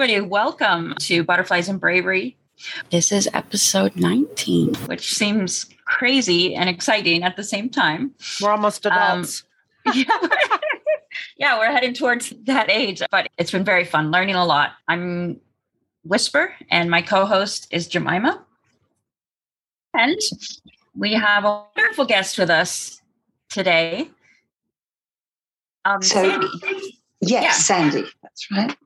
everybody. Welcome to Butterflies and Bravery. This is episode 19, which seems crazy and exciting at the same time. We're almost adults. Um, yeah, yeah, we're heading towards that age, but it's been very fun learning a lot. I'm Whisper, and my co host is Jemima. And we have a wonderful guest with us today. Um, So- Sandy. Yes, Yeah. Sandy. That's right.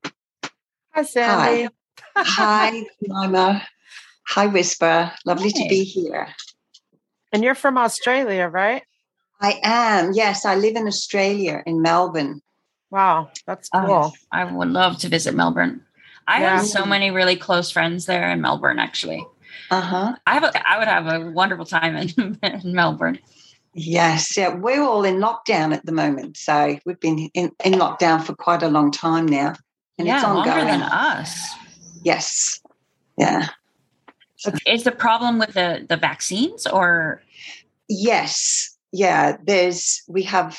Hi, Sandy. Hi, Mima. Hi, Whisper. Lovely Hi. to be here. And you're from Australia, right? I am. Yes, I live in Australia, in Melbourne. Wow, that's Oh, cool. I would love to visit Melbourne. I Yeah. have so many really close friends there in Melbourne, actually. Uh huh. I have a, I would have a wonderful time in, in Melbourne. Yes, yeah. We're all in lockdown at the moment, so we've been in, in lockdown for quite a long time now, and yeah, it's longer than us. Yes. Yeah. Is the problem with the the vaccines or Yes. Yeah. There's, we have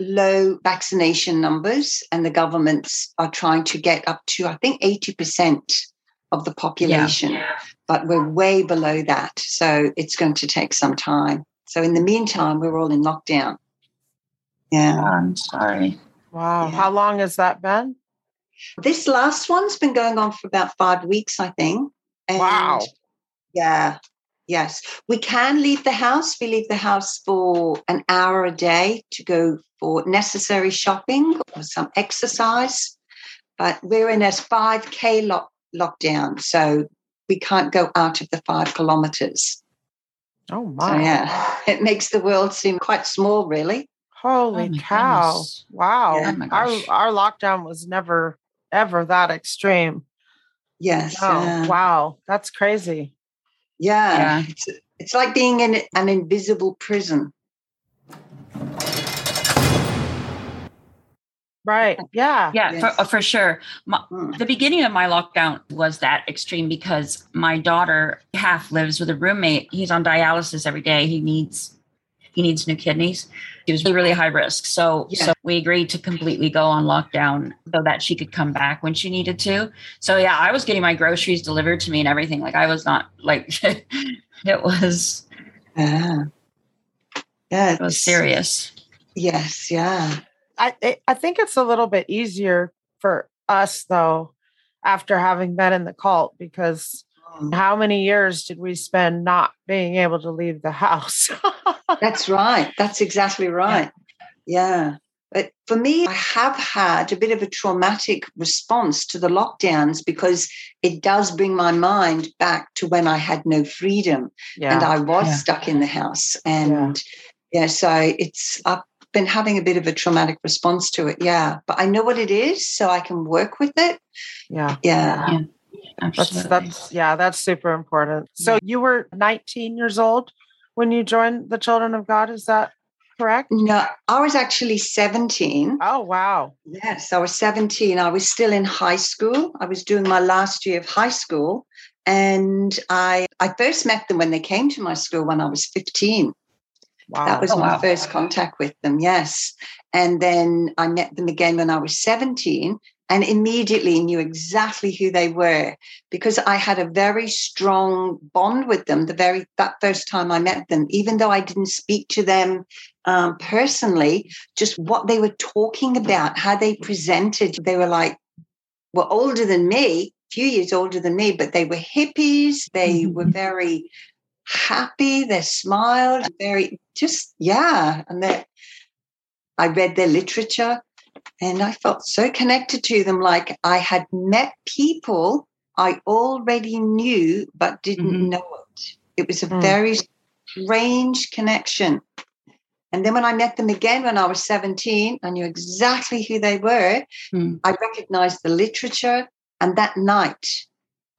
low vaccination numbers, and the governments are trying to get up to, I think, 80% of the population, but we're way below that. So it's going to take some time. So in the meantime, we're all in lockdown. Yeah. Oh, I'm sorry. Wow. Yeah. How long has that been? This last one's been going on for about five weeks, I think. And Wow. Yeah. Yes. We can leave the house. We leave the house for an hour a day to go for necessary shopping or some exercise. But we're in a 5K lock, lockdown. So we can't go out of the five kilometers. Oh, So, my. yeah, it makes the world seem quite small, really. Holy Oh, cow. goodness. Wow. Yeah. Oh, our, our lockdown was never, ever that extreme. Yes. Oh, yeah. wow. That's crazy. Yeah. Yeah. It's, it's like being in an invisible prison. Right. Yeah. Yeah, Yes. for, uh, for sure. My, Mm. the beginning of my lockdown was that extreme because my daughter half lives with a roommate. He's on dialysis every day. He needs he needs new kidneys. He was really, really high risk. So Yeah. so we agreed to completely go on lockdown so that she could come back when she needed to. So yeah, I was getting my groceries delivered to me and everything. Like I was not like it was Yeah. Yeah. it was serious. Yes. Yeah. I I- I think it's a little bit easier for us though, after having been in the cult, because. How many years did we spend not being able to leave the house? That's right. That's exactly right. Yeah. But for me, I have had a bit of a traumatic response to the lockdowns because it does bring my mind back to when I had no freedom and. I was Yeah. stuck in the house. And yeah. so it's, I've been having a bit of a traumatic response to it. Yeah. But I know what it is, so I can work with it. Yeah. Yeah. That's Absolutely. that's yeah, that's super important. So you were 19 years old when you joined the Children of God, is that correct? No, I was actually 17. Oh wow. Yes, I was 17. I was still in high school. I was doing my last year of high school. And I I first met them when they came to my school when I was 15. Wow. That was Oh, my wow. first contact with them, yes. And then I met them again when I was 17 and immediately knew exactly who they were because I had a very strong bond with them the very that first time I met them, even though I didn't speak to them um, personally, just what they were talking about, how they presented. They were like, were older than me, a few years older than me, but they were hippies. They were very happy. They smiled, very just yeah. And that I read their literature, and I felt so connected to them, like I had met people I already knew but didn't Mhm. know it. It was a Mm. very strange connection. And then when I met them again when I was 17, I knew exactly who they were. Mm. I recognized the literature. And that night,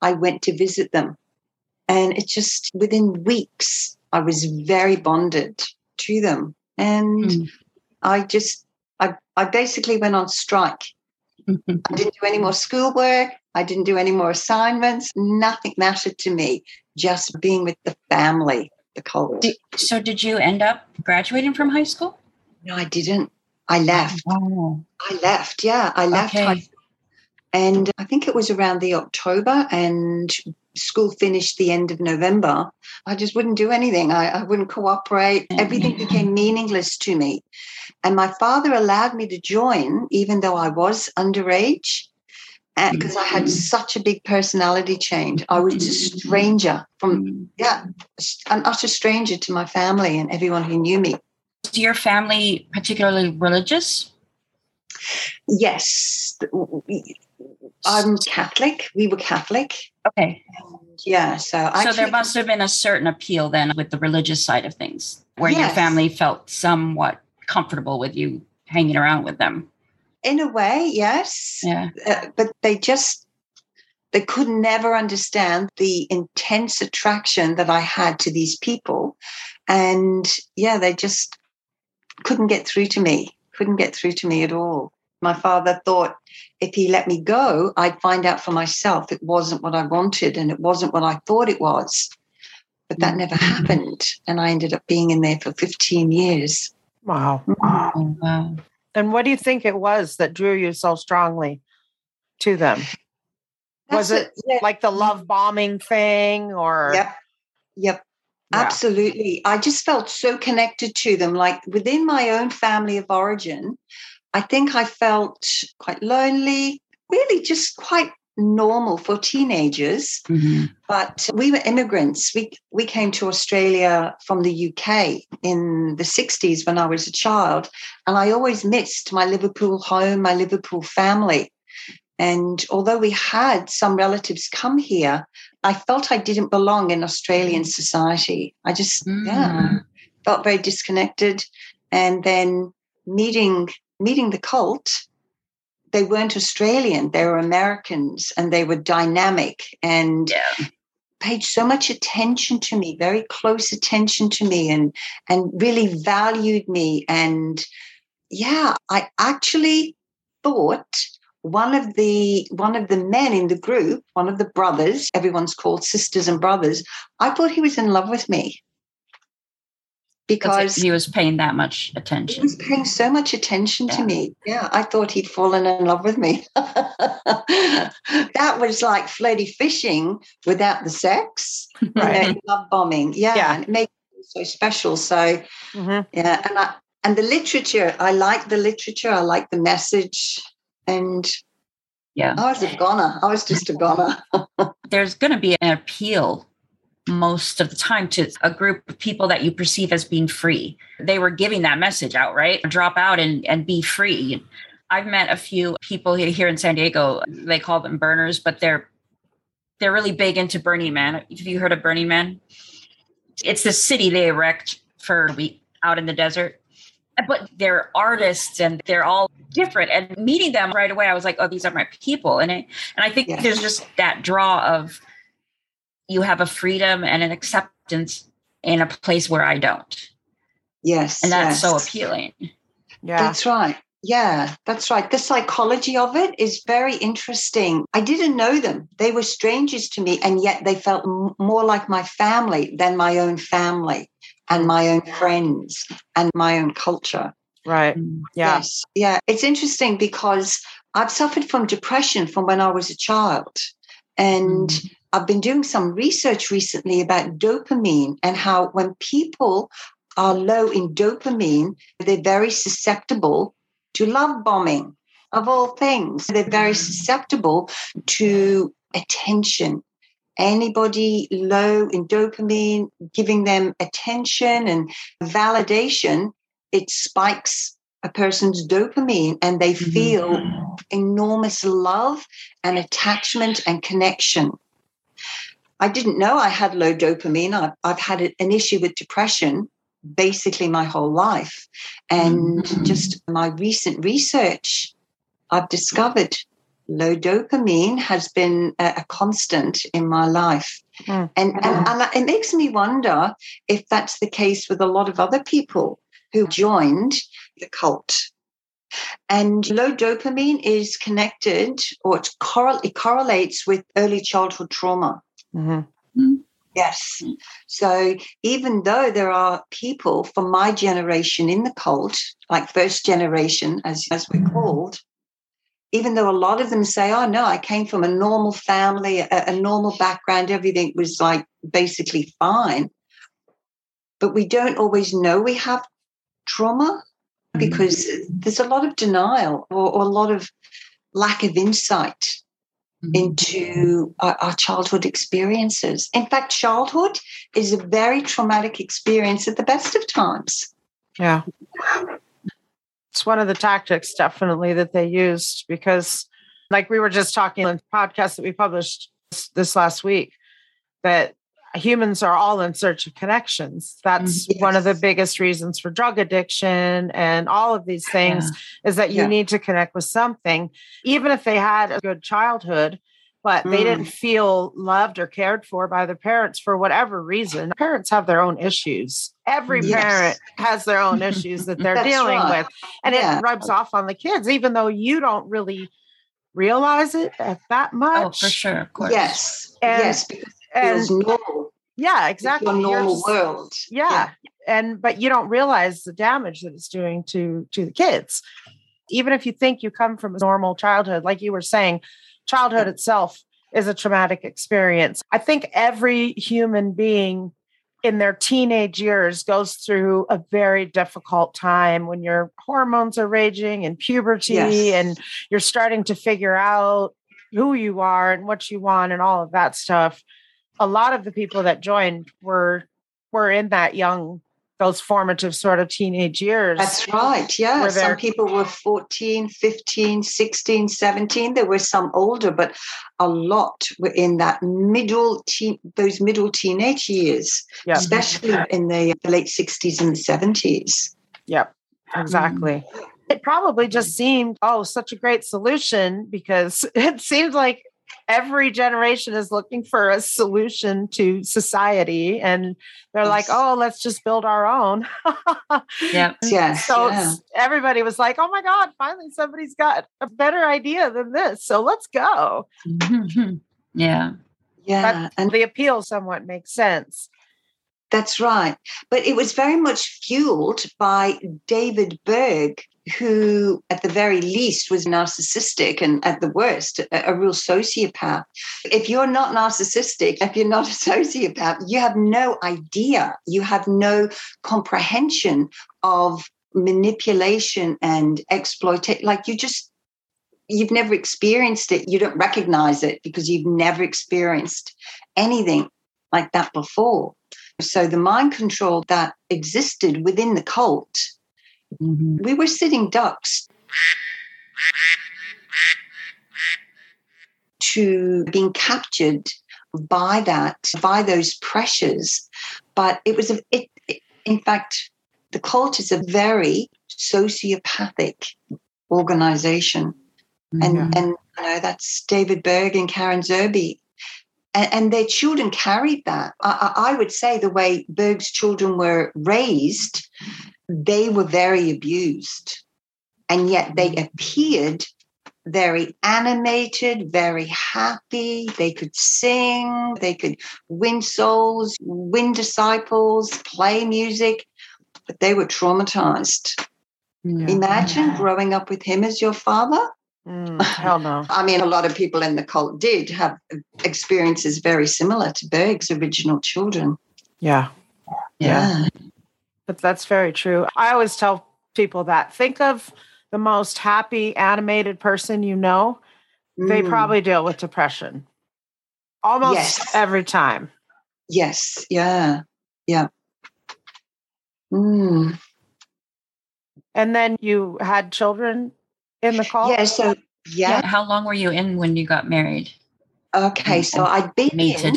I went to visit them. And it just, within weeks, I was very bonded to them. And Mm. I just, I, I basically went on strike. I didn't do any more schoolwork. I didn't do any more assignments. Nothing mattered to me. Just being with the family, the cold. Did- so did you end up graduating from high school? No, I didn't. I left. Oh, I left. Yeah, I left. Okay. high school. And I think it was around the October and school finished the end of November. I just wouldn't do anything. I, I wouldn't cooperate. Mm. Everything became meaningless to me. And my father allowed me to join, even though I was underage uh, mm. because I had such a big personality change. I was a stranger from, mm. yeah, an utter stranger to my family and everyone who knew me. Is your family particularly religious? Yes. I'm Catholic. We were Catholic. Okay. Yeah. So, so there must have been a certain appeal then with the religious side of things where yes. your family felt somewhat comfortable with you hanging around with them in a way, yes. Yeah. Uh, but they just they could never understand the intense attraction that I had to these people, and yeah, they just couldn't get through to me. Couldn't get through to me at all. My father thought if he let me go, I'd find out for myself it wasn't what I wanted and it wasn't what I thought it was. But that never mm-hmm. happened. And I ended up being in there for 15 years. Wow. Oh, wow. And what do you think it was that drew you so strongly to them? That's was it yeah. like the love bombing thing or? Yep. Yep. Yeah. Absolutely. I just felt so connected to them. Like within my own family of origin, I think I felt quite lonely, really just quite normal for teenagers. Mm-hmm. But we were immigrants. We we came to Australia from the UK in the 60s when I was a child. And I always missed my Liverpool home, my Liverpool family. And although we had some relatives come here, I felt I didn't belong in Australian society. I just, mm. yeah, felt very disconnected. And then meeting meeting the cult they weren't Australian, they were Americans and they were dynamic and yeah. paid so much attention to me, very close attention to me and and really valued me. And yeah, I actually thought one of the one of the men in the group, one of the brothers, everyone's called sisters and brothers, I thought he was in love with me because he was paying that much attention. He was paying so much attention yeah. to me. Yeah, I thought he'd fallen in love with me. that was like flirty fishing without the sex, right? Love bombing. Yeah, yeah. and it made it so special. So mm-hmm. yeah, and I and the literature. I like the literature. I like the message, and yeah, I was a goner. I was just a goner. There's going to be an appeal most of the time to a group of people that you perceive as being free. They were giving that message out, right? Drop out and, and be free. I've met a few people here in San Diego. They call them burners, but they're they're really big into Burning Man. Have you heard of Burning Man? It's the city they erect for a week out in the desert. But they're artists and they're all different. And meeting them right away, I was like, oh, these are my people. And I, and I think there's just that draw of you have a freedom and an acceptance in a place where I don't. Yes. And that's yes. so appealing. Yeah. That's right. Yeah, that's right. The psychology of it is very interesting. I didn't know them. They were strangers to me, and yet they felt m- more like my family than my own family and my own friends and my own culture. Right. Mm. Yeah. Yes. Yeah. It's interesting because I've suffered from depression from when I was a child. And mm. I've been doing some research recently about dopamine and how when people are low in dopamine, they're very susceptible to love bombing, of all things. They're very susceptible to attention. Anybody low in dopamine, giving them attention and validation, it spikes a person's dopamine and they mm-hmm. feel enormous love and attachment and connection. I didn't know I had low dopamine. I've, I've had an issue with depression basically my whole life. And mm-hmm. just my recent research, I've discovered low dopamine has been a, a constant in my life. Mm-hmm. And, and, and it makes me wonder if that's the case with a lot of other people who joined the cult. And low dopamine is connected or it, correl- it correlates with early childhood trauma. Mm-hmm. mm-hmm. Yes. So even though there are people from my generation in the cult, like first generation, as, as we're mm-hmm. called, even though a lot of them say, oh, no, I came from a normal family, a, a normal background, everything was like basically fine. But we don't always know we have trauma mm-hmm. because there's a lot of denial or, or, a lot of lack of insight mm-hmm. into our, our, childhood experiences. In fact, childhood is a very traumatic experience at the best of times. Yeah it's one of the tactics definitely that they used because like we were just talking in the podcast that we published this last week that humans are all in search of connections that's yes. one of the biggest reasons for drug addiction and all of these things yeah. is that you yeah. need to connect with something even if they had a good childhood but mm. they didn't mm. feel loved or cared for by their parents for whatever reason. Parents have their own issues. Every yes. parent has their own issues that they're dealing right. with, and yeah. it rubs off on the kids, even though you don't really realize it that much. Oh, for sure, of course. Yes, and, yes, because and, normal. Yeah, exactly. Your normal world. Yeah. yeah, and but you don't realize the damage that it's doing to to the kids. Even if you think you come from a normal childhood, like you were saying, childhood itself is a traumatic experience. I think every human being in their teenage years goes through a very difficult time when your hormones are raging and puberty yes. and you're starting to figure out who you are and what you want and all of that stuff. A lot of the people that joined were were in that young those formative sort of teenage years. That's right. Yeah. Some people were 14, 15, 16, 17. There were some older, but a lot were in that middle teen, those middle teenage years, yep. Mm-hmm. especially in the uh, late 60s and 70s. Yep. Exactly. Mm. It probably just mm. seemed, oh, such a great solution because it seemed like every generation is looking for a solution to society and they're yes. like oh let's just build our own. Yeah. Yes so yeah. everybody was like oh my god finally somebody's got a better idea than this so let's go. Yeah. Yeah but and the appeal somewhat makes sense. That's right. But it was very much fueled by david berg who, at the very least, was narcissistic and at the worst, a, a, real sociopath. If you're not narcissistic, if you're not a sociopath, you have no idea, you have no comprehension of manipulation and exploitation. Like you just, you've never experienced it. You don't recognize it because you've never experienced anything like that before. So the mind control that existed within the cult Mm-hmm. We were sitting ducks to being captured by that, by those pressures. But it was, a, it, it, in fact, the cult is a very sociopathic organization. Mm-hmm. And, and you know, that's David Berg and Karen Zerby. And, and their children carried that. I, I would say the way Berg's children were raised, they were very abused. And yet they mm. appeared very animated, very happy. They could sing, they could win souls, win disciples, play music, but they were traumatized. Yeah. Imagine growing up with him as your father. Mm, hell no. I mean, a lot of people in the cult did have experiences very similar to Berg's original children. Yeah. Yeah. yeah. But that's very true. I always tell people that think of the most happy animated person you know, mm. they probably deal with depression almost yes. every time. Yes. Yeah. Yeah. Mm. And then you had children in the call? Yeah. So, yeah. yeah. How long were you in when you got married? Okay. So I'd been mated.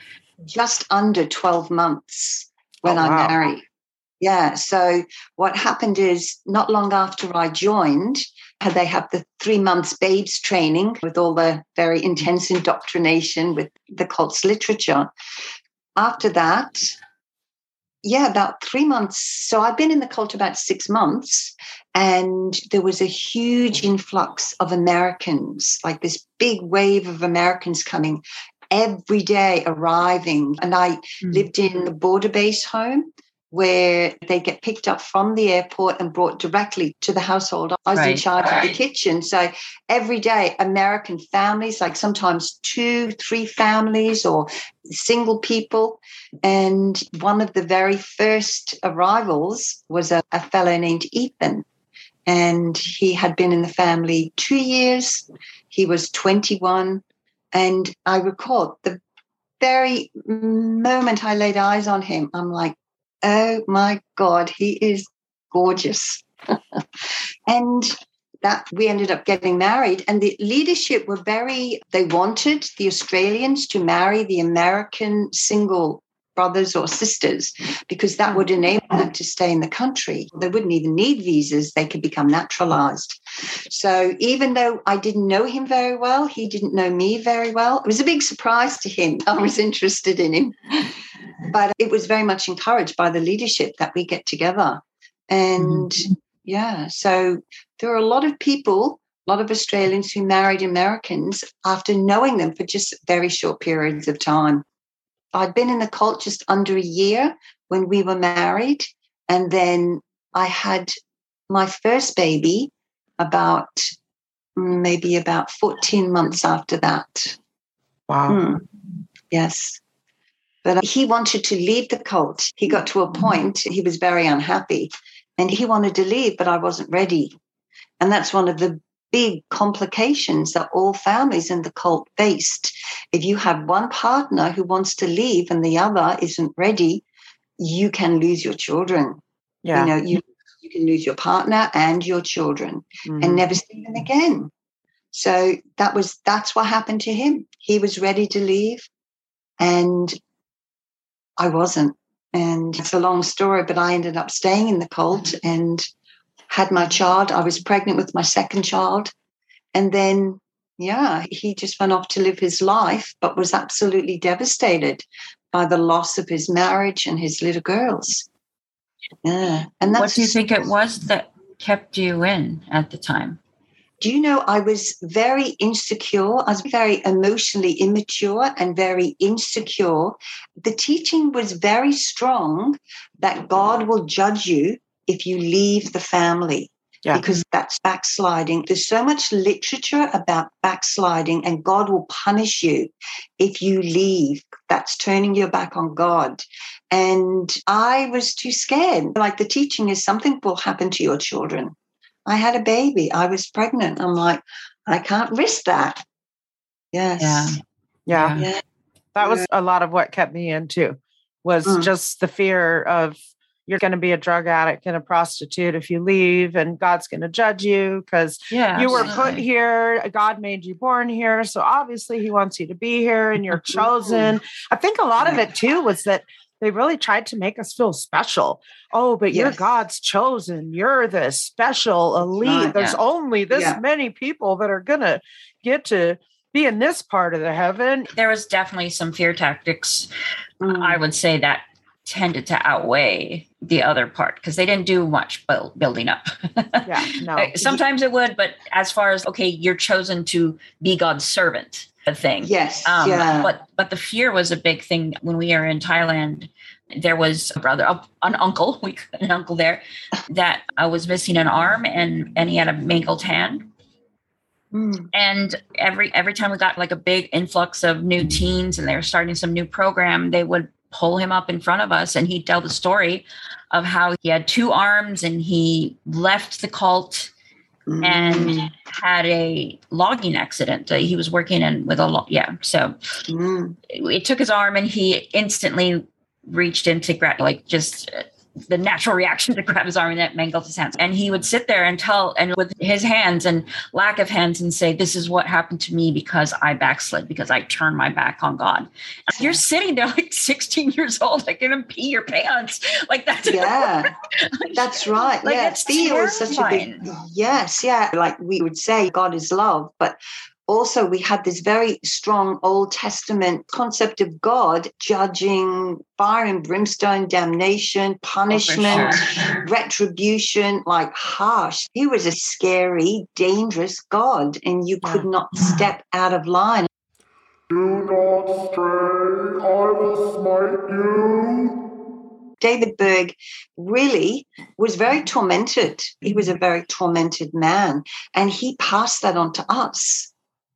just under 12 months when oh, wow. I married. Yeah. So what happened is not long after I joined, they have the three months babes training with all the very intense indoctrination with the cult's literature. After that, yeah, about three months. So I've been in the cult about six months, and there was a huge influx of Americans, like this big wave of Americans coming every day arriving. And I mm. lived in the border base home where they get picked up from the airport and brought directly to the household. I was right. in charge of the kitchen. So every day, American families, like sometimes two, three families or single people. And one of the very first arrivals was a, a fellow named Ethan. And he had been in the family two years. He was 21. And I recall the very moment I laid eyes on him, I'm like, oh my God, he is gorgeous. and that we ended up getting married and the leadership were very they wanted the australians to marry the american single brothers or sisters because that would enable them to stay in the country they wouldn't even need visas they could become naturalized so even though i didn't know him very well he didn't know me very well it was a big surprise to him i was interested in him but it was very much encouraged by the leadership that we get together. And mm-hmm. yeah, so there are a lot of people, a lot of Australians who married Americans after knowing them for just very short periods of time. I'd been in the cult just under a year when we were married. And then I had my first baby about maybe about 14 months after that. Wow. Mm. Yes. But he wanted to leave the cult. He got to a point, he was very unhappy and he wanted to leave, but I wasn't ready. And that's one of the big complications that all families in the cult faced. If you have one partner who wants to leave and the other isn't ready, you can lose your children. Yeah. You know, you, you can lose your partner and your children mm-hmm. and never see them again. So that was that's what happened to him. He was ready to leave. And I wasn't. And it's a long story, but I ended up staying in the cult and had my child. I was pregnant with my second child. And then, yeah, he just went off to live his life, but was absolutely devastated by the loss of his marriage and his little girls. Yeah. And that's what do you think it was that kept you in at the time? do you know I was very insecure? I was very emotionally immature and very insecure. The teaching was very strong that God will judge you if you leave the family. Yeah. Because that's backsliding. There's so much literature about backsliding, and God will punish you if you leave. That's turning your back on God. And I was too scared. Like the teaching is something will happen to your children. I had a baby. I was pregnant. I'm like, I can't risk that. Yes. Yeah. Yeah. yeah. That was a lot of what kept me in too, was mm. just the fear of you're going to be a drug addict and a prostitute if you leave and God's going to judge you because yeah, you were put here. God made you born here. So obviously he wants you to be here and you're chosen. I think a lot of it too was that they really tried to make us feel special. Oh, but yes. you're God's chosen. You're the special elite. There's yeah. only this yeah. many people that are going to get to be in this part of the heaven. There was definitely some fear tactics, mm. I would say, that tended to outweigh the other part because they didn't do much building up. yeah, no. Sometimes it would, but as far as okay, you're chosen to be God's servant thing. Yes. Um, yeah. But but the fear was a big thing when we were in Thailand. There was a brother, an uncle, we an uncle there, that I was missing an arm and and he had a mangled hand. Mm. And every every time we got like a big influx of new teens and they were starting some new program, they would pull him up in front of us and he'd tell the story of how he had two arms and he left the cult mm. and had a logging accident. Uh, he was working in with a log. Yeah. So mm. it, it, took his arm and he instantly reached into grab, like just the natural reaction to grab his arm and that mangled his hands. And he would sit there and tell, and with his hands and lack of hands, and say, This is what happened to me because I backslid, because I turned my back on God. And you're sitting there like 16 years old, like gonna pee your pants. Like that's Yeah, that's right. like, yeah, fear is such a big yes, yeah. Like we would say God is love, but also we had this very strong Old Testament concept of God judging fire and brimstone, damnation, punishment, oh, sure. retribution, like harsh. He was a scary, dangerous God, and you could not step out of line. Do not stray, I will smite you. David Berg really was very tormented. He was a very tormented man, and he passed that on to us.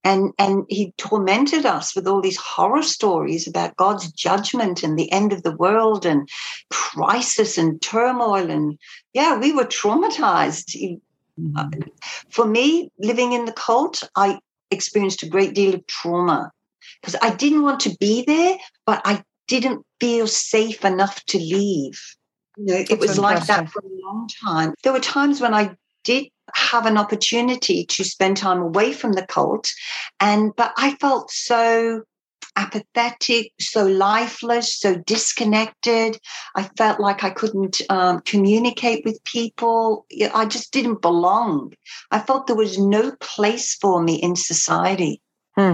And, and he tormented us with all these horror stories about God's judgment and the end of the world and crisis and turmoil. And yeah, we were traumatized. Mm-hmm. For me, living in the cult, I experienced a great deal of trauma because I didn't want to be there, but I didn't feel safe enough to leave. You know, it was like that for a long time. There were times when I did have an opportunity to spend time away from the cult, and but I felt so apathetic, so lifeless, so disconnected. I felt like I couldn't um, communicate with people. I just didn't belong. I felt there was no place for me in society. Hmm.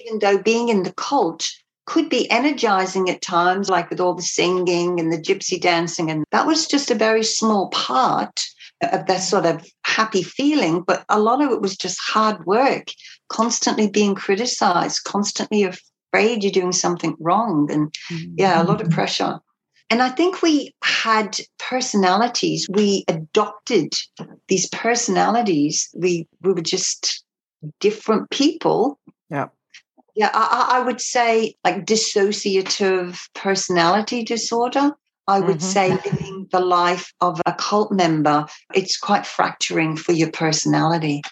Even though being in the cult could be energizing at times, like with all the singing and the gypsy dancing. And that was just a very small part of that sort of happy feeling. But a lot of it was just hard work, constantly being criticized, constantly afraid you're doing something wrong. And yeah, a lot of mm-hmm. pressure. And I think we had personalities. We adopted these personalities. We we were just different people. Yeah. Yeah, I, I, would say like dissociative personality disorder. I would mm-hmm. say living the life of a cult member, it's quite fracturing for your personality.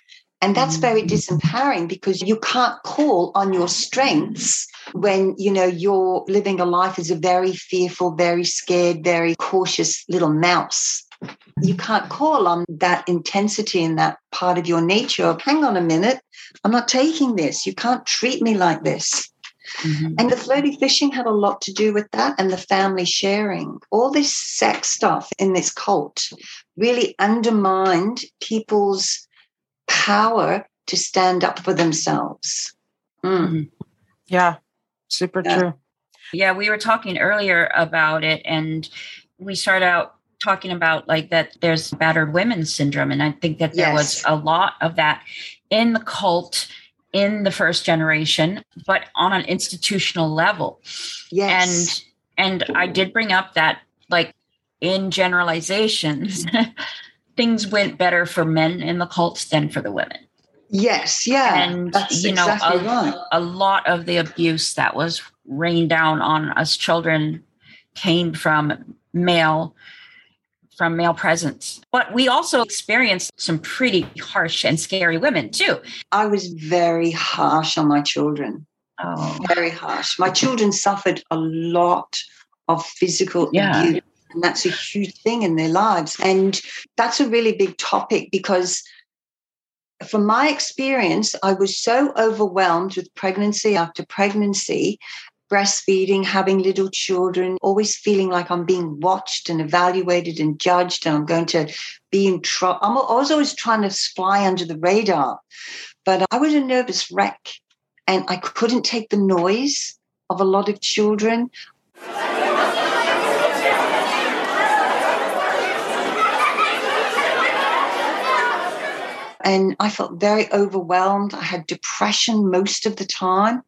And that's very mm-hmm. disempowering because you can't call on your strengths when, you know, you're living a life as a very fearful, very scared, very cautious little mouse. You can't call on that intensity and that part of your nature of, hang on a minute, I'm not taking this. You can't treat me like this. Mm-hmm. And the flirty fishing had a lot to do with that and the family sharing. All this sex stuff in this cult really undermined people's power to stand up for themselves. Mm. Mm-hmm. Yeah, super yeah. true. Yeah, we were talking earlier about it, and we start out talking about like that there's battered women syndrome. And I think that there yes. was a lot of that in the cult in the first generation, but on an institutional level. Yes. And and I did bring up that like in generalizations, things went better for men in the cults than for the women. Yes, yeah. And you know, exactly a, right. a lot of the abuse that was rained down on us children came from male from male presence. But we also experienced some pretty harsh and scary women too. I was very harsh on my children. Oh. Very harsh. My children suffered a lot of physical yeah. abuse. And that's a huge thing in their lives. And that's a really big topic because from my experience, I was so overwhelmed with pregnancy after pregnancy breastfeeding, having little children, always feeling like I'm being watched and evaluated and judged, and I'm going to be in trouble. I was always trying to fly under the radar, but I was a nervous wreck, and I couldn't take the noise of a lot of children. And I felt very overwhelmed. I had depression most of the time.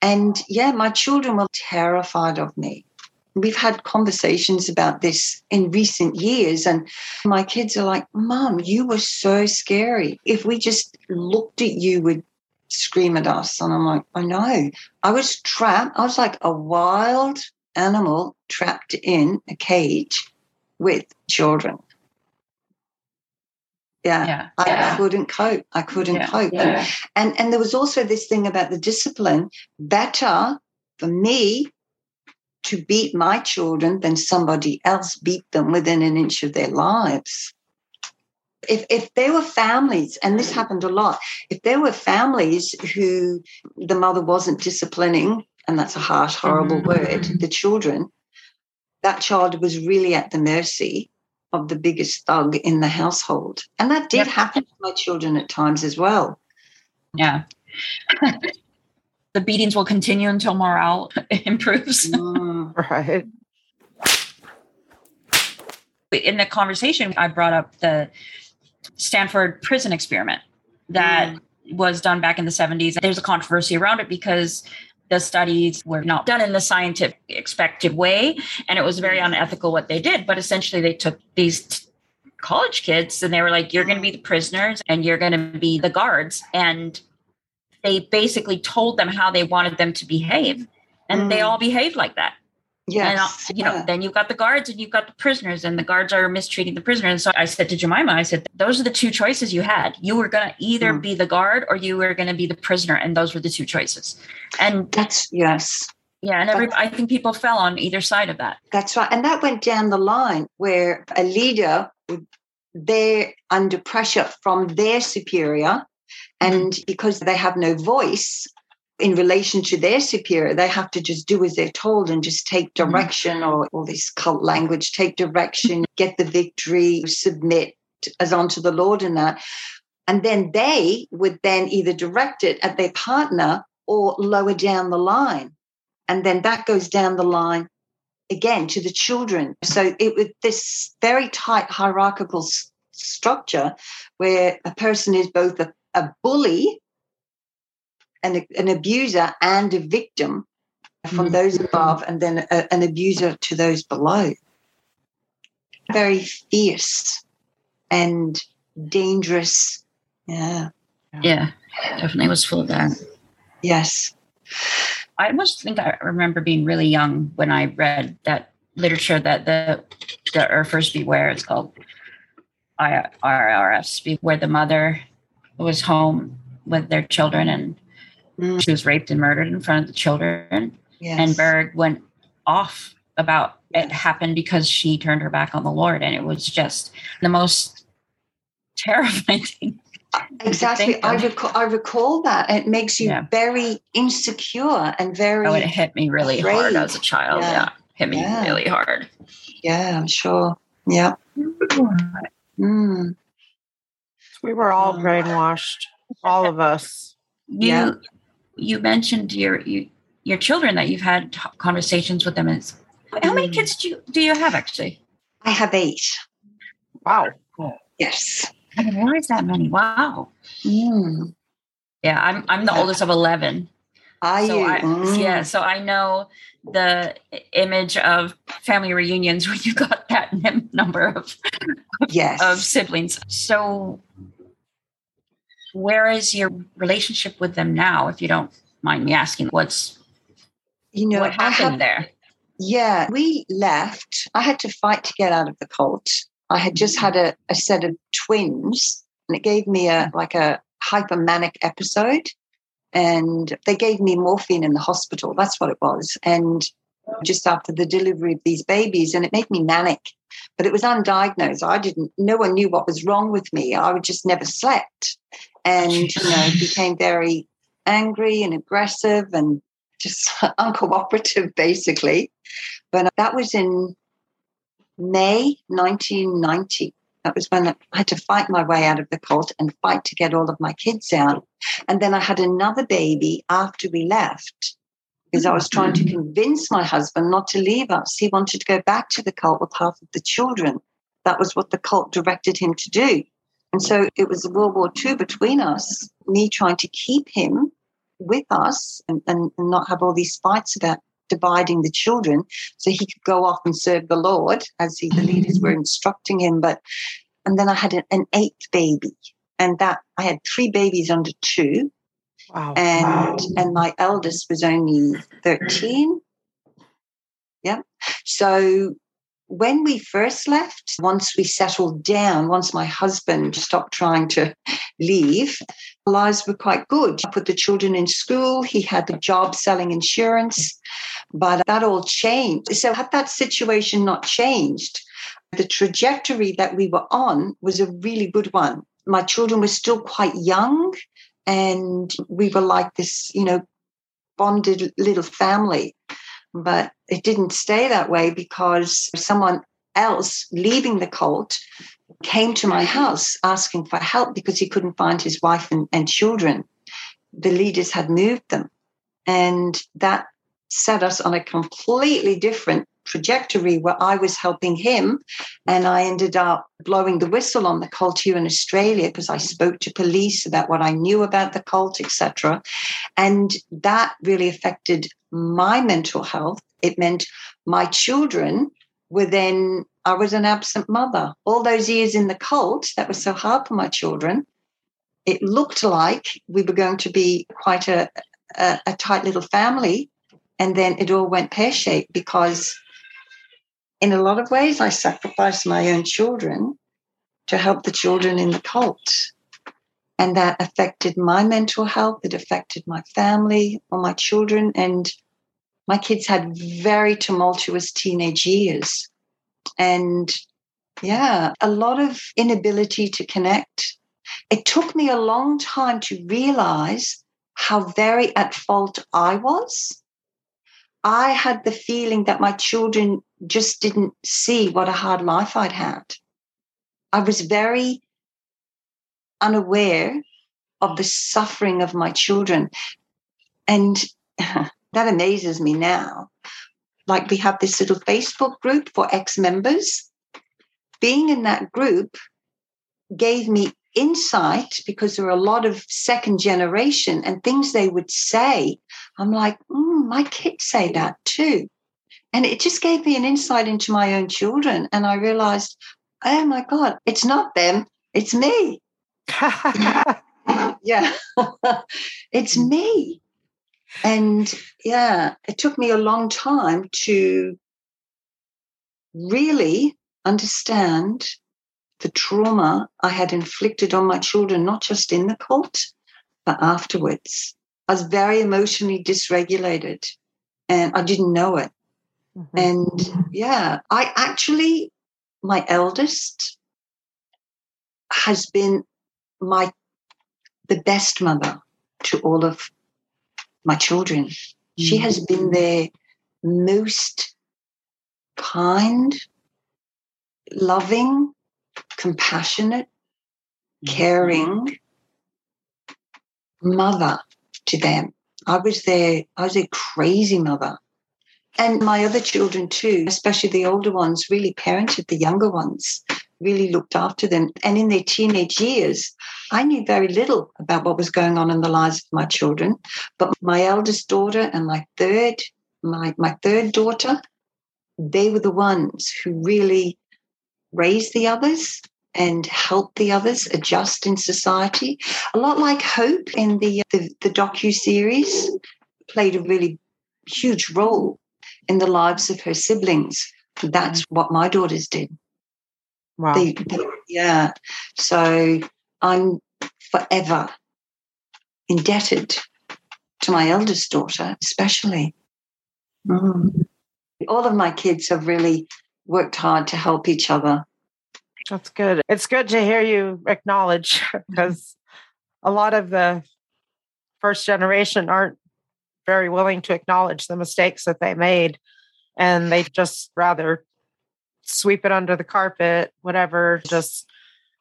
And yeah, my children were terrified of me. We've had conversations about this in recent years, and my kids are like, Mom, you were so scary. If we just looked at you, we'd scream at us. And I'm like, I know. I was trapped. I was like a wild animal trapped in a cage with children yeah, yeah. I, yeah. couldn't cope i couldn't yeah. cope and, and and there was also this thing about the discipline better for me to beat my children than somebody else beat them within an inch of their lives if if there were families and this happened a lot if there were families who the mother wasn't disciplining and that's a harsh horrible mm-hmm. word the children that child was really at the mercy of the biggest thug in the household. And that did yep. happen to my children at times as well. Yeah. the beatings will continue until morale improves. Mm, right. In the conversation, I brought up the Stanford prison experiment that mm. was done back in the 70s. There's a controversy around it because the studies were not done in the scientific expected way and it was very unethical what they did. But essentially they took these t- college kids and they were like you're going to be the prisoners and you're going to be the guards. And they basically told them how they wanted them to behave. And mm. they all behaved like that Yes. And, you know, then you've got the guards and you've got the prisoners, and the guards are mistreating the prisoners. And so I said to Jemima, I said, those are the two choices you had. You were going to either mm. be the guard or you were going to be the prisoner. And those were the two choices. And that's, yes. Yeah. And every, I think people fell on either side of that. That's right. And that went down the line where a leader, they're under pressure from their superior. And mm-hmm. because they have no voice, in relation to their superior, they have to just do as they're told and just take mm-hmm. direction mm. or all this cult language, take direction, get the victory, submit as unto the Lord and that. And then they would then either direct it at their partner or lower down the line. And then that goes down the line again to the children. So it was this very tight hierarchical s- structure where a person is both a, a bully an, an abuser and a victim from mm-hmm. those above, and then a, an abuser to those below. Very fierce and dangerous. Yeah. Yeah, definitely was full of that. Yes. I almost think I remember being really young when I read that literature that the the Urfers Beware it's called IRRS, where the mother was home with their children and Mm. She was raped and murdered in front of the children. Yes. And Berg went off about it happened because she turned her back on the Lord. And it was just the most terrifying thing. Exactly. I recall, I recall that. It makes you yeah. very insecure and very. Oh, it hit me really afraid. hard as a child. Yeah. yeah. Hit me yeah. really hard. Yeah, I'm sure. Yeah. Mm. We were all mm. brainwashed, all of us. You, yeah you mentioned your you, your children that you've had conversations with them. Is how many kids do you do you have actually? I have eight. Wow. Yes. I didn't realize that many. Wow. Mm. Yeah, I'm I'm the yeah. oldest of eleven. Are so you? I, mm. Yeah, so I know the image of family reunions when you got that number of yes. of siblings. So where is your relationship with them now if you don't mind me asking? What's you know what happened have, there? Yeah we left. I had to fight to get out of the cult. I had just had a, a set of twins and it gave me a like a hypermanic episode and they gave me morphine in the hospital. That's what it was. And just after the delivery of these babies and it made me manic but it was undiagnosed. I didn't no one knew what was wrong with me. I would just never slept. And you know became very angry and aggressive and just uncooperative basically. But that was in may 1990 that was when i had to fight my way out of the cult and fight to get all of my kids out. And then i had another baby after we left because I was trying to convince my husband not to leave us. He wanted to go back to the cult with half of the children. That was what the cult directed him to do. And so it was World War II between us, me trying to keep him with us and, and, and not have all these fights about dividing the children so he could go off and serve the Lord as he, the leaders were instructing him. But and then I had an, an eighth baby, and that I had three babies under two. Wow. And wow. and my eldest was only 13. Yeah. So when we first left, once we settled down, once my husband stopped trying to leave, lives were quite good. I put the children in school. He had a job selling insurance, but that all changed. So, had that situation not changed, the trajectory that we were on was a really good one. My children were still quite young, and we were like this, you know, bonded little family. But it didn't stay that way because someone else leaving the cult came to my house asking for help because he couldn't find his wife and, and children. The leaders had moved them. And that set us on a completely different trajectory where I was helping him and I ended up blowing the whistle on the cult here in Australia because I spoke to police about what I knew about the cult, etc. And that really affected my mental health. It meant my children were then, I was an absent mother. All those years in the cult, that was so hard for my children. It looked like we were going to be quite a, a, a tight little family. And then it all went pear shaped because, in a lot of ways, I sacrificed my own children to help the children in the cult. And that affected my mental health. It affected my family or my children. And my kids had very tumultuous teenage years. And yeah, a lot of inability to connect. It took me a long time to realize how very at fault I was. I had the feeling that my children just didn't see what a hard life I'd had. I was very unaware of the suffering of my children. And that amazes me now. Like we have this little Facebook group for ex members. Being in that group gave me insight because there were a lot of second generation and things they would say. I'm like, my kids say that too. And it just gave me an insight into my own children. And I realized, oh my God, it's not them, it's me. yeah, it's me. And yeah, it took me a long time to really understand the trauma I had inflicted on my children, not just in the cult, but afterwards. I was very emotionally dysregulated and I didn't know it. Mm-hmm. And yeah, I actually, my eldest has been my the best mother to all of my children. Mm-hmm. She has been their most kind, loving, compassionate, mm-hmm. caring mother to them. I was their, I was a crazy mother. And my other children too, especially the older ones, really parented the younger ones, really looked after them. And in their teenage years, I knew very little about what was going on in the lives of my children. But my eldest daughter and my third, my, my third daughter, they were the ones who really raised the others and help the others adjust in society. A lot like Hope in the the, the docu series played a really huge role in the lives of her siblings. That's mm. what my daughters did. Wow. They, they, yeah. So I'm forever indebted to my eldest daughter, especially. Mm. All of my kids have really worked hard to help each other. That's good. It's good to hear you acknowledge because a lot of the first generation aren't very willing to acknowledge the mistakes that they made and they just rather sweep it under the carpet, whatever, just,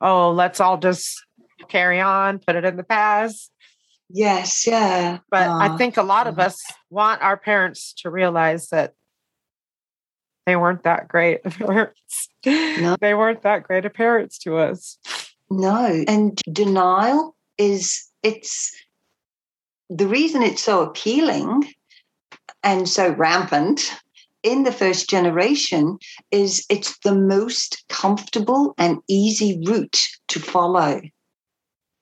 oh, let's all just carry on, put it in the past. Yes, yeah. But I think a lot of us want our parents to realize that they weren't that great parents. No. They weren't that great of parents to us. No. And denial is it's the reason it's so appealing and so rampant in the first generation is it's the most comfortable and easy route to follow.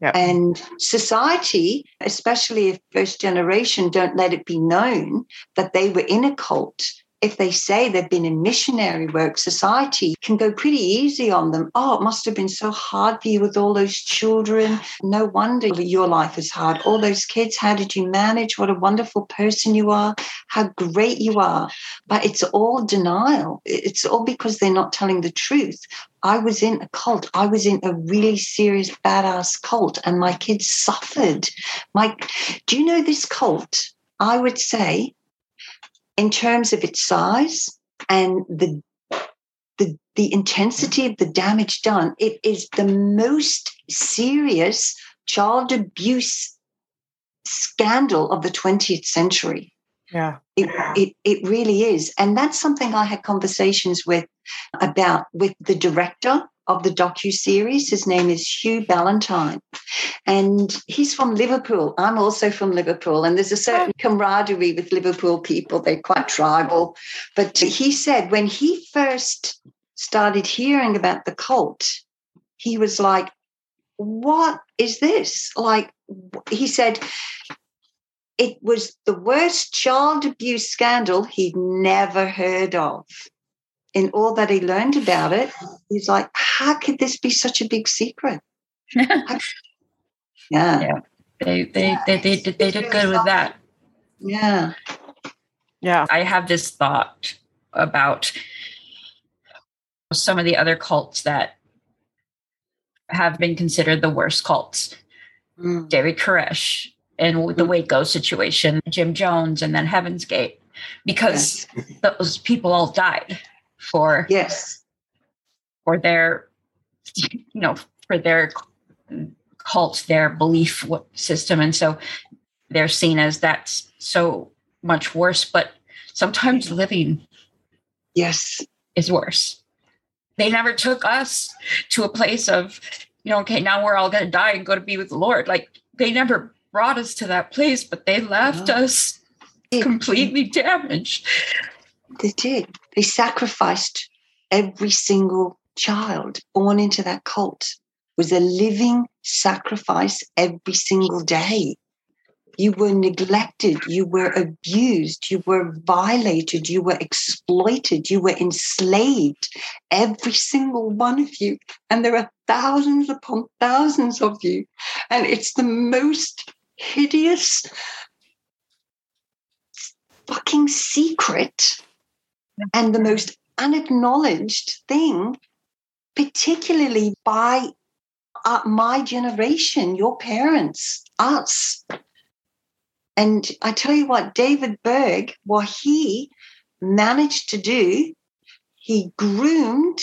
Yep. And society, especially if first generation don't let it be known that they were in a cult if they say they've been in missionary work, society can go pretty easy on them. Oh, it must have been so hard for you with all those children. No wonder your life is hard. All those kids, how did you manage? What a wonderful person you are. How great you are. But it's all denial. It's all because they're not telling the truth. I was in a cult. I was in a really serious badass cult and my kids suffered. My do you know this cult? I would say in terms of its size and the the, the intensity of the damage done, it is the most serious child abuse scandal of the 20th century. Yeah. It, it, it really is. And that's something I had conversations with about with the director of the docu series. His name is Hugh Ballantyne, and he's from Liverpool. I'm also from Liverpool, and there's a certain oh. camaraderie with Liverpool people. They're quite tribal, but he said when he first started hearing about the cult, he was like, "What is this?" Like he said. It was the worst child abuse scandal he'd never heard of in all that he learned about it, he's like, how could this be such a big secret? yeah. yeah. They, they, they, they, did, they did good with that. Yeah. Yeah. I have this thought about some of the other cults that have been considered the worst cults. Mm. David Koresh and the Waco situation, Jim Jones, and then Heaven's Gate, because yes. those people all died for yes. for their you know for their cult their belief system. And so they're seen as that's so much worse but sometimes living yes. is worse. They never took us to a place of you know okay now we're all going to die and go to be with the lord. Like they never brought us to that place but they left oh. us completely damaged they did. They sacrificed every single child born into that cult was a living sacrifice every single day. You were neglected, you were abused, you were violated, you were exploited, you were enslaved, every single one of you. And there are thousands upon thousands of you. And it's the most hideous fucking secret and the most unacknowledged thing, particularly by uh, my generation, your parents, us. And I tell you what, David Berg, what he managed to do, he groomed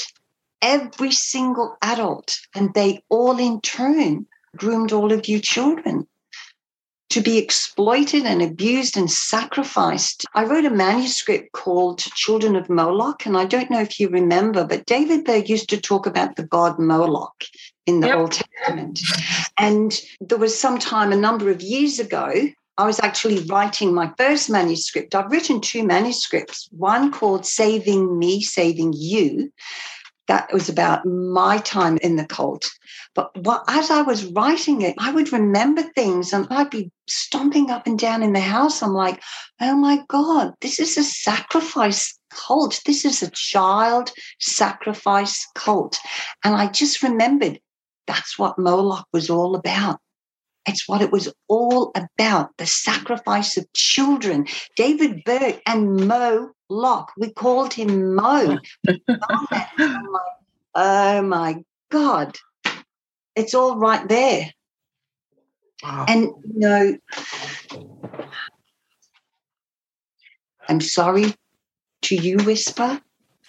every single adult, and they all in turn groomed all of you children to be exploited and abused and sacrificed. I wrote a manuscript called Children of Moloch, and I don't know if you remember, but David Berg used to talk about the god Moloch in the yep. Old Testament. And there was some time a number of years ago, I was actually writing my first manuscript. I've written two manuscripts, one called Saving Me, Saving You. That was about my time in the cult. But what, as I was writing it, I would remember things and I'd be stomping up and down in the house. I'm like, oh my God, this is a sacrifice cult. This is a child sacrifice cult. And I just remembered that's what Moloch was all about. It's what it was all about the sacrifice of children. David Berg and Mo Locke, we called him Mo. oh my God, it's all right there. Wow. And you know, I'm sorry to you, Whisper,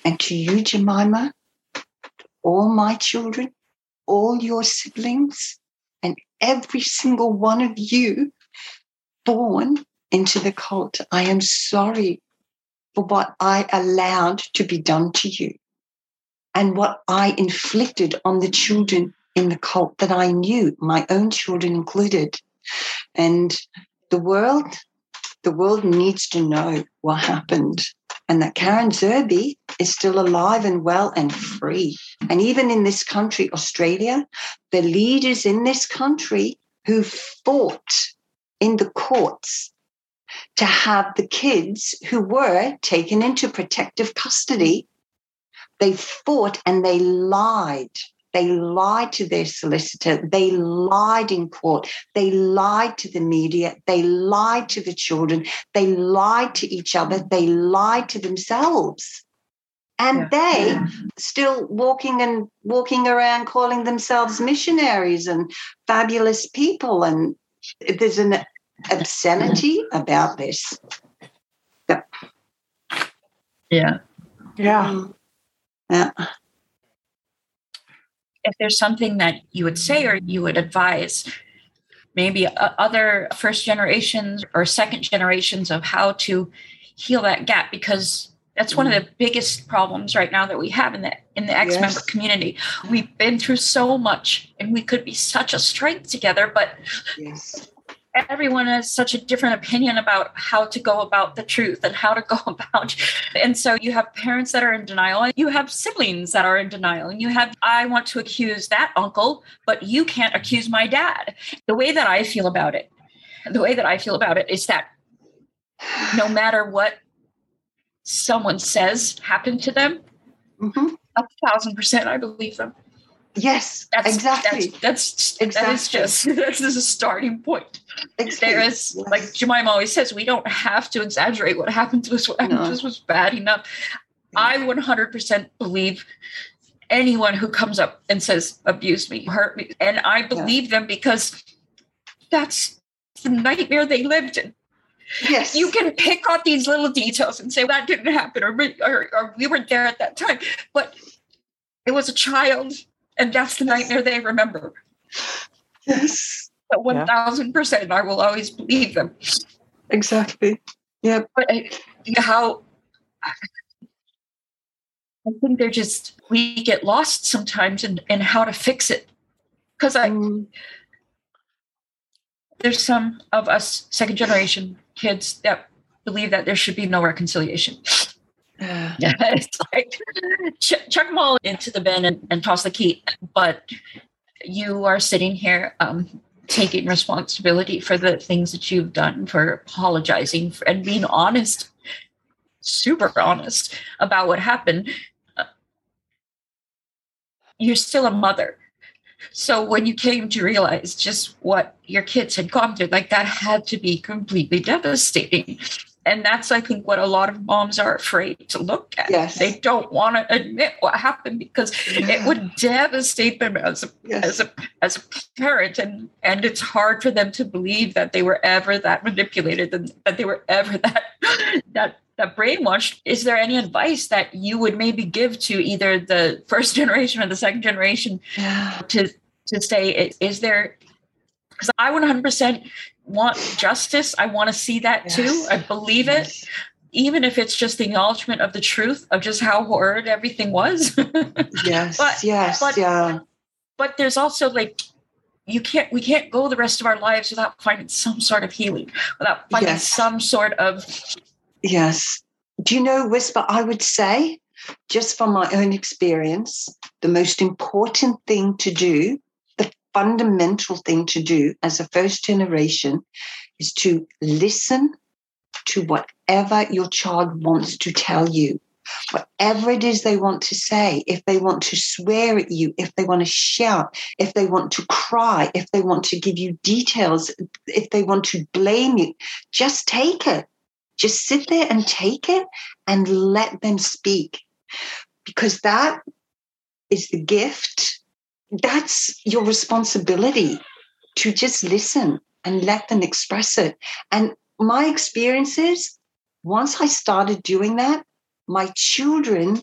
and to you, Jemima, all my children, all your siblings, and every single one of you born into the cult. I am sorry for what I allowed to be done to you and what I inflicted on the children in the cult that I knew, my own children included. And the world, the world needs to know what happened and that Karen Zerby is still alive and well and free. And even in this country, Australia, the leaders in this country who fought in the courts to have the kids who were taken into protective custody, they fought and they lied they lied to their solicitor. They lied in court. They lied to the media. They lied to the children. They lied to each other. They lied to themselves. And yeah. they yeah. still walking and walking around calling themselves missionaries and fabulous people. And there's an obscenity about this. Yeah. Yeah. Yeah. yeah if there's something that you would say or you would advise maybe uh, other first generations or second generations of how to heal that gap because that's one of the biggest problems right now that we have in the in the ex-member yes. community. We've been through so much and we could be such a strength together, but yes everyone has such a different opinion about how to go about the truth and how to go about and so you have parents that are in denial and you have siblings that are in denial and you have i want to accuse that uncle but you can't accuse my dad the way that i feel about it the way that i feel about it is that no matter what someone says happened to them mm-hmm. a thousand percent i believe them Yes, that's, exactly. That's, that's exactly. that is just this is a starting point. There is yes. like Jemima always says, we don't have to exaggerate what happened to us. What happened no. to us was bad enough. Yeah. I 100% believe anyone who comes up and says abuse me, hurt me, and I believe yeah. them because that's the nightmare they lived in. Yes. You can pick out these little details and say well, that didn't happen or, or, or we weren't there at that time, but it was a child and that's the nightmare they remember. Yes. But 1000%, yeah. I will always believe them. Exactly. Yeah. But how I think they're just, we get lost sometimes in, in how to fix it. Because I, mm. there's some of us second generation kids that believe that there should be no reconciliation. Yeah, it's like ch- chuck them all into the bin and, and, toss the key. But you are sitting here um, taking responsibility for the things that you've done, for apologizing for, and being honest, super honest about what happened. Uh, you're still a mother. So when you came to realize just what your kids had gone through, like that had to be completely devastating and that's i think what a lot of moms are afraid to look at yes. they don't want to admit what happened because yeah. it would devastate them as a yes. as a as a parent and and it's hard for them to believe that they were ever that manipulated and that they were ever that that that brainwashed is there any advice that you would maybe give to either the first generation or the second generation yeah. to to say is there because i 100% want justice. I want to see that yes. too. I believe yes. it. Even if it's just the acknowledgement of the truth of just how horrid everything was. yes. But, yes. But, yeah. But there's also like you can't we can't go the rest of our lives without finding some sort of healing, without finding yes. some sort of Yes. Do you know, Whisper, I would say, just from my own experience, the most important thing to do fundamental thing to do as a first generation is to listen to whatever your child wants to tell you. Whatever it is they want to say, if they want to swear at you, if they want to shout, if they want to cry, if they want to give you details, if they want to blame you, just take it. Just sit there and take it and let them speak. Because that is the gift that's your responsibility to just listen and let them express it. And my experience is once I started doing that, my children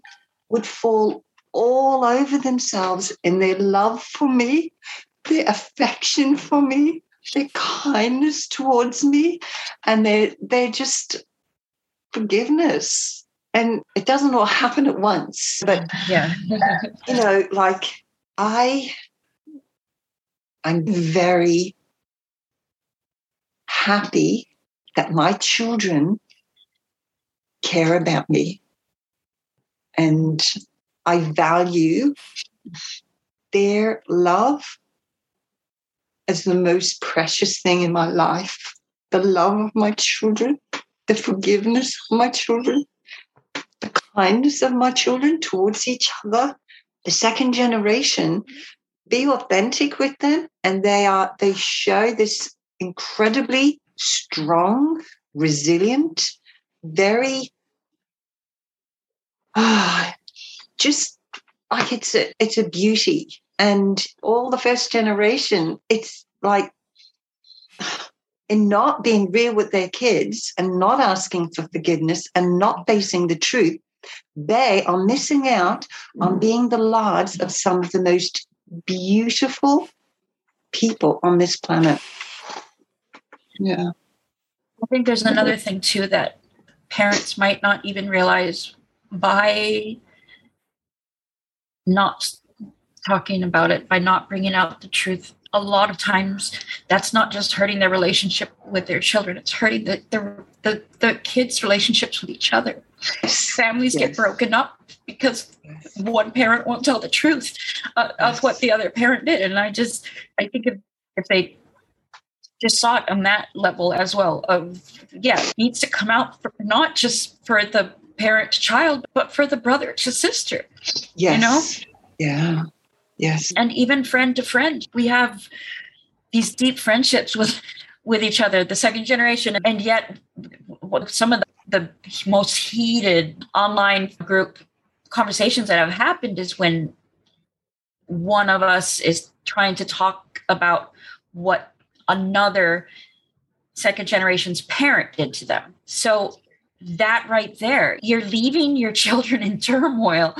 would fall all over themselves in their love for me, their affection for me, their kindness towards me, and their they're just forgiveness. And it doesn't all happen at once, but yeah, you know, like I I'm very happy that my children care about me and I value their love as the most precious thing in my life. The love of my children, the forgiveness of my children, the kindness of my children towards each other, the second generation be authentic with them and they are they show this incredibly strong resilient very ah just like it's a it's a beauty. And all the first generation it's like in not being real with their kids and not asking for forgiveness and not facing the truth they are missing out on mm. being the lives of some of the most beautiful people on this planet. Yeah. I think there's another thing too that parents might not even realize by not talking about it, by not bringing out the truth. A lot of times, that's not just hurting their relationship with their children; it's hurting the the the, the kids' relationships with each other. Families yes. get broken up because yes. one parent won't tell the truth uh, yes. of what the other parent did, and I just I think if if they just saw it on that level as well of yeah needs to come out for, not just for the parent to child but for the brother to sister yes you know yeah yes and even friend to friend we have these deep friendships with with each other the second generation and yet some of the, the most heated online group conversations that have happened is when one of us is trying to talk about what another second generation's parent did to them. So that right there, you're leaving your children in turmoil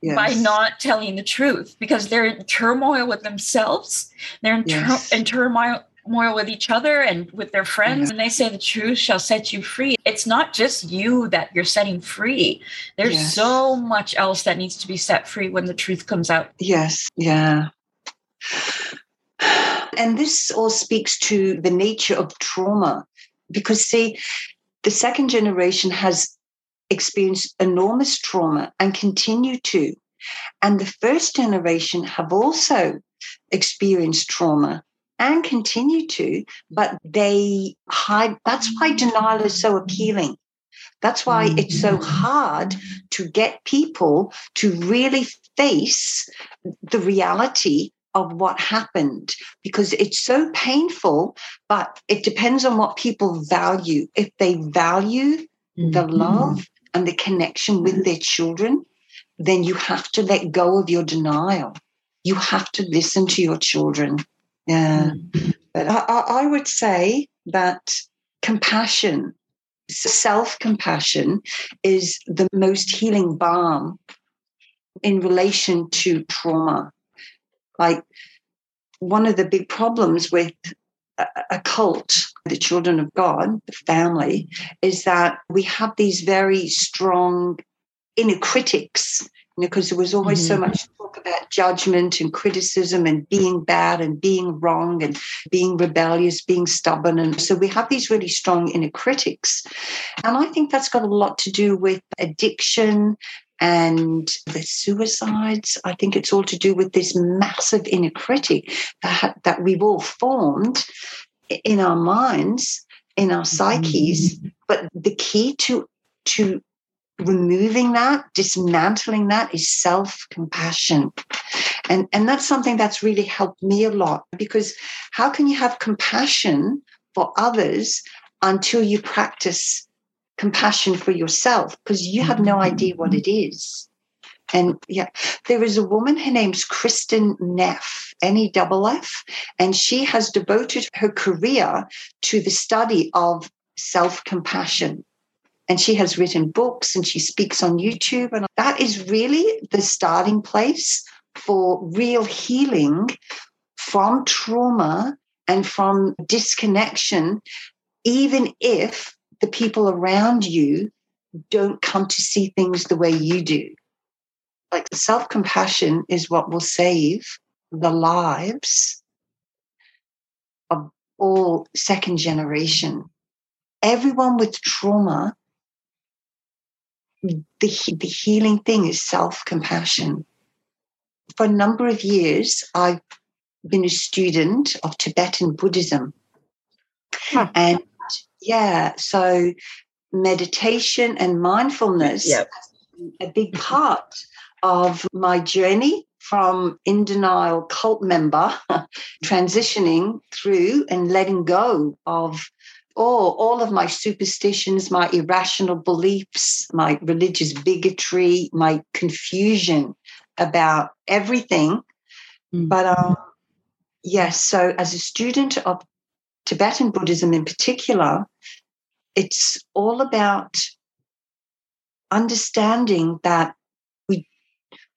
yes. by not telling the truth because they're in turmoil with themselves. They're in, yes. in turmoil with each other and with their friends and they say the truth shall set you free it's not just you that you're setting free there's yes. so much else that needs to be set free when the truth comes out yes yeah and this all speaks to the nature of trauma because, see, the second generation has experienced enormous trauma and continue to. And the first generation have also experienced trauma and continue to, but they hide. That's why denial is so appealing. That's why it's so hard to get people to really face the reality of what happened because it's so painful, but it depends on what people value. If they value mm-hmm. the love and the connection with their children, then you have to let go of your denial. You have to listen to your children. Yeah. Mm-hmm. But I, I would say that compassion, self compassion, is the most healing balm in relation to trauma like one of the big problems with a, cult, the children of God, the family, is that we have these very strong inner critics you know, because there was always mm-hmm. so much talk about judgment and criticism and being bad and being wrong and being rebellious, being stubborn. And so we have these really strong inner critics. And I think that's got a lot to do with addiction and the suicides. I think it's all to do with this massive inner critic that, that we've all formed in our minds, in our psyches. Mm-hmm. But the key to to removing that, dismantling that is self-compassion. And, and that's something that's really helped me a lot because how can you have compassion for others until you practice compassion for yourself because you have no mm-hmm. idea what mm-hmm. it is. And yeah, there is a woman, her name's Kristin Neff, N E F F, and she has devoted her career to the study of self compassion. And she has written books and she speaks on YouTube. And that is really the starting place for real healing from trauma and from disconnection, even if the people around you don't come to see things the way you do. Like self compassion is what will save the lives of all second generation. Everyone with trauma, the, the healing thing is self compassion. For a number of years, I've been a student of Tibetan Buddhism. Huh. And yeah. So meditation and mindfulness yep. a big part of my journey from in denial cult member transitioning through and letting go of all, all of my superstitions, my irrational beliefs, my religious bigotry, my confusion about everything. Mm. But um, yes, so as a student of Tibetan Buddhism in particular, it's all about understanding that we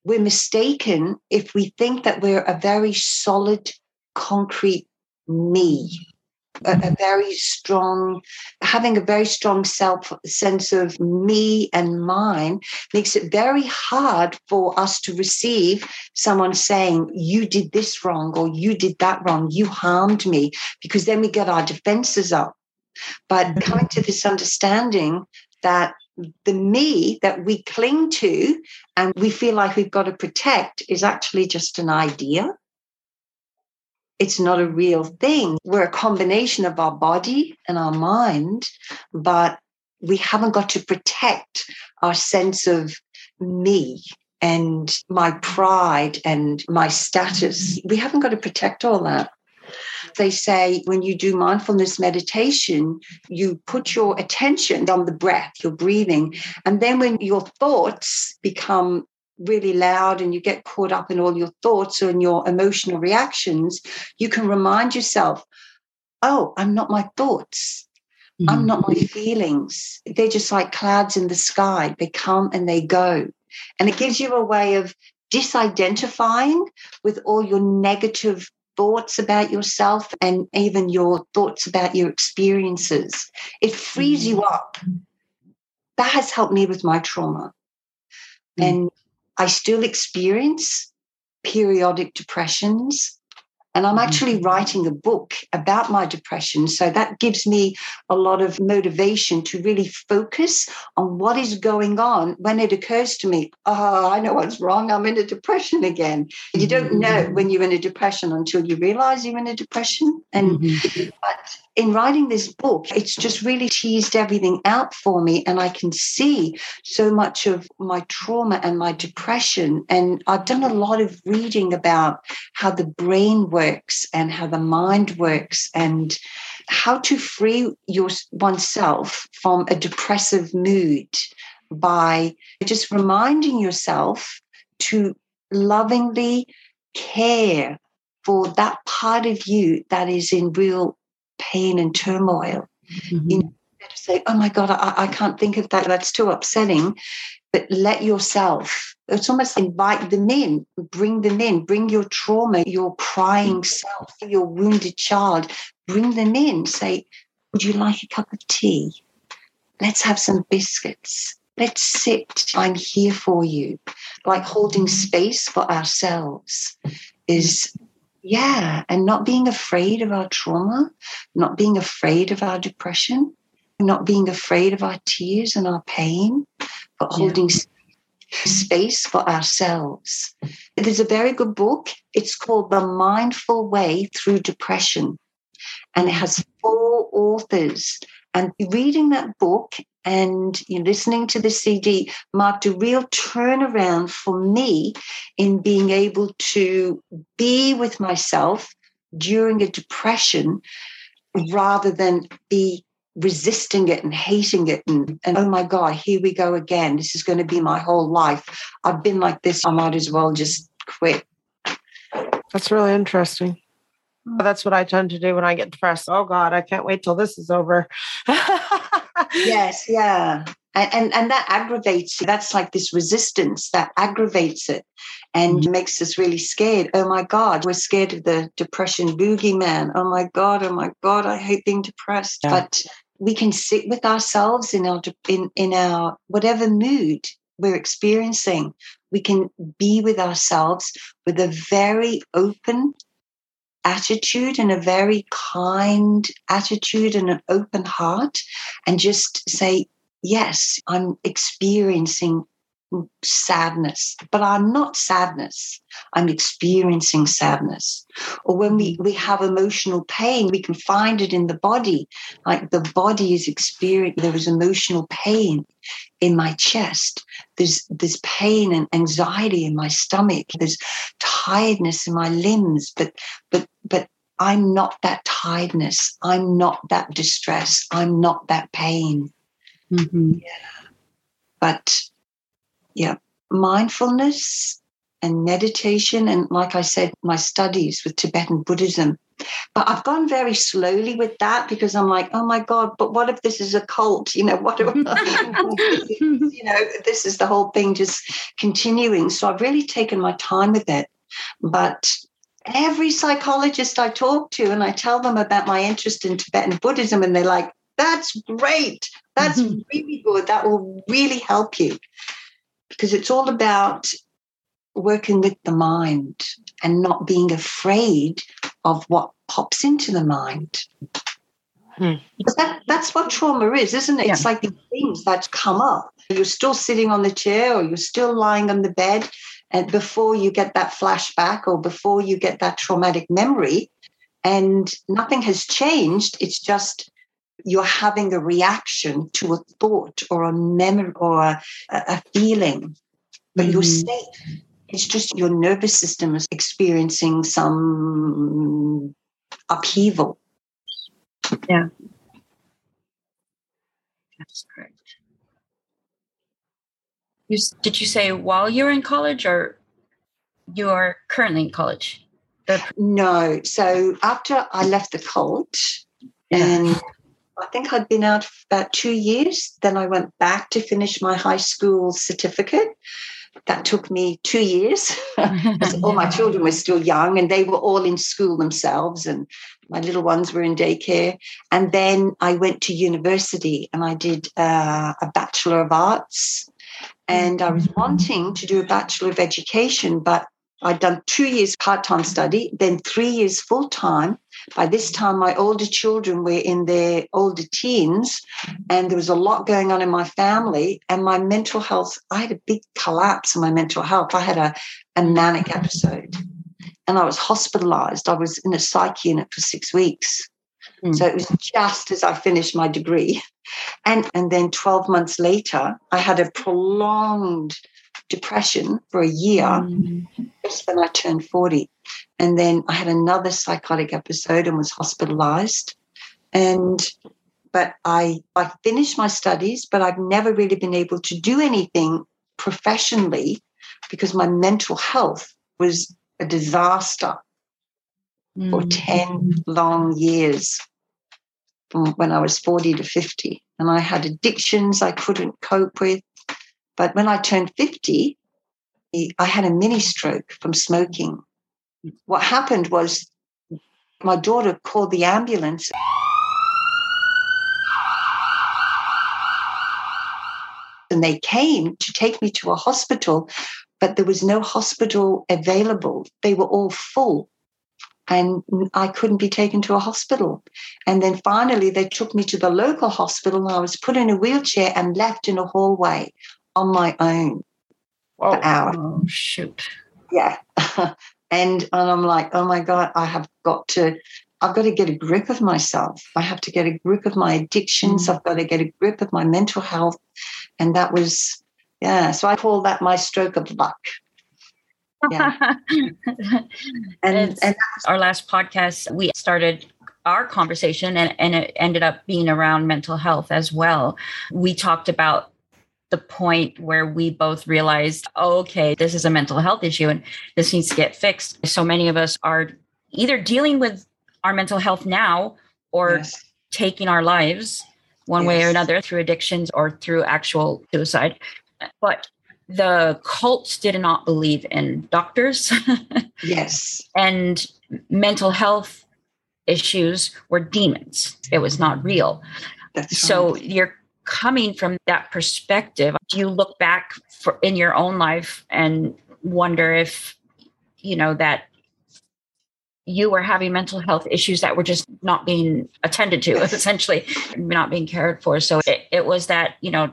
we're mistaken if we think that we're a very solid concrete me a, a, very strong, having a very strong self sense of me and mine makes it very hard for us to receive someone saying, You did this wrong or you did that wrong, you harmed me, because then we get our defenses up. But mm-hmm. coming to this understanding that the me that we cling to and we feel like we've got to protect is actually just an idea it's not a real thing. We're a combination of our body and our mind, but we haven't got to protect our sense of me and my pride and my status. We haven't got to protect all that. They say when you do mindfulness meditation, you put your attention on the breath, your breathing. And then when your thoughts become really loud and you get caught up in all your thoughts and your emotional reactions, you can remind yourself, oh, I'm not my thoughts. Mm-hmm. I'm not my feelings. They're just like clouds in the sky. They come and they go. And it gives you a way of disidentifying with all your negative thoughts about yourself and even your thoughts about your experiences. It frees mm-hmm. you up. That has helped me with my trauma. Mm-hmm. And I still experience periodic depressions. And I'm actually mm-hmm. writing a book about my depression. So that gives me a lot of motivation to really focus on what is going on when it occurs to me, oh, I know what's wrong. I'm in a depression again. You don't know mm-hmm. when you're in a depression until you realize you're in a depression. And mm-hmm. but in writing this book, it's just really teased everything out for me. And I can see so much of my trauma and my depression. And I've done a lot of reading about how the brain works and how the mind works and how to free your oneself from a depressive mood by just reminding yourself to lovingly care for that part of you that is in real pain and turmoil. Mm-hmm. You know, to say, oh my God, I, I can't think of that. That's too upsetting. But let yourself, it's almost invite them in, bring them in, bring your trauma, your crying self, your wounded child, bring them in. Say, would you like a cup of tea? Let's have some biscuits. Let's sit. I'm here for you. Like holding space for ourselves is yeah, and not being afraid of our trauma, not being afraid of our depression, not being afraid of our tears and our pain, but yeah. holding space for ourselves. There's a very good book. It's called The Mindful Way Through Depression, and it has four authors. And reading that book and you know, listening to the CD marked a real turnaround for me in being able to be with myself during a depression rather than be resisting it and hating it and, and oh my god here we go again this is going to be my whole life i've been like this i might as well just quit that's really interesting that's what i tend to do when i get depressed oh god i can't wait till this is over yes, yeah. And, and, and that aggravates That's like this resistance that aggravates it and mm-hmm. makes us really scared. Oh my God, we're scared of the depression boogeyman. Oh my God, oh my God, I hate being depressed. Yeah. But we can sit with ourselves in our in, in our whatever mood we're experiencing. We can be with ourselves with a very open attitude and a very kind attitude and an open heart and just say, Yes, I'm experiencing sadness, but I'm not sadness. I'm experiencing sadness. Or when we, we have emotional pain, we can find it in the body. Like the body is experiencing, there is emotional pain in my chest. There's, there's pain and anxiety in my stomach. There's tiredness in my limbs, but, but, but I'm not that tiredness. I'm not that distress. I'm not that pain. Mm-hmm. Yeah. But yeah, mindfulness and meditation, and like I said, my studies with Tibetan Buddhism. But I've gone very slowly with that because I'm like, oh my God, but what if this is a cult? You know, what if, you know, this is the whole thing just continuing. So I've really taken my time with it. But every psychologist I talk to and I tell them about my interest in Tibetan Buddhism, and they're like, that's great. That's mm-hmm. really good. That will really help you. Because it's all about working with the mind and not being afraid of what pops into the mind. Hmm. That, that's what trauma is, isn't it? Yeah. It's like the things that come up. You're still sitting on the chair or you're still lying on the bed. And before you get that flashback or before you get that traumatic memory, and nothing has changed, it's just you're having a reaction to a thought or a memory or a, a feeling, but mm-hmm. you're safe. It's just your nervous system is experiencing some upheaval. Yeah. That's correct. You, did you say while you're in college or you are currently in college? No. So after I left the cult, yeah. and I think I'd been out about two years, then I went back to finish my high school certificate. That took me two years. all my children were still young and they were all in school themselves, and my little ones were in daycare. And then I went to university and I did uh, a Bachelor of Arts and I was wanting to do a Bachelor of Education, but I'd done two years part time study, then three years full time. By this time, my older children were in their older teens, and there was a lot going on in my family. And my mental health, I had a big collapse in my mental health. I had a, a manic episode, and I was hospitalized. I was in a psych unit for six weeks. Mm. So it was just as I finished my degree. And, and then 12 months later, I had a prolonged depression for a year mm. just when I turned 40. And then I had another psychotic episode and was hospitalized. And but I I finished my studies, but I've never really been able to do anything professionally because my mental health was a disaster mm. for 10 long years from when I was 40 to 50. And I had addictions I couldn't cope with. But when I turned 50, eh, I had a mini stroke from smoking. What happened was my daughter called the ambulance. And they came to take me to a hospital, but there was no hospital available. They were all full and I couldn't be taken to a hospital. And then finally, they took me to the local hospital, and I was put in a wheelchair and left in a hallway on my own Whoa. for hours. Oh, shoot. Yeah. and, and I'm like, oh my God, I have got to. I've got to get a grip of myself. I have to get a grip of my addictions. Mm. I've got to get a grip of my mental health. And that was, yeah. So I call that my stroke of luck yeah. and, and our last podcast, we started our conversation and, and it ended up being around mental health as well. We talked about the point where we both realized, oh, okay, this is a mental health issue and this needs to get fixed. So many of us are either dealing with our mental health now or yes. taking our lives one yes. way or another through addictions or through actual suicide. But the cults did not believe in doctors. yes. And mental health issues were demons. It was not real. That's so right. you're coming from that perspective. Do you look back for in your own life and wonder if you know that you were having mental health issues that were just not being attended to essentially not being cared for so it, it was that you know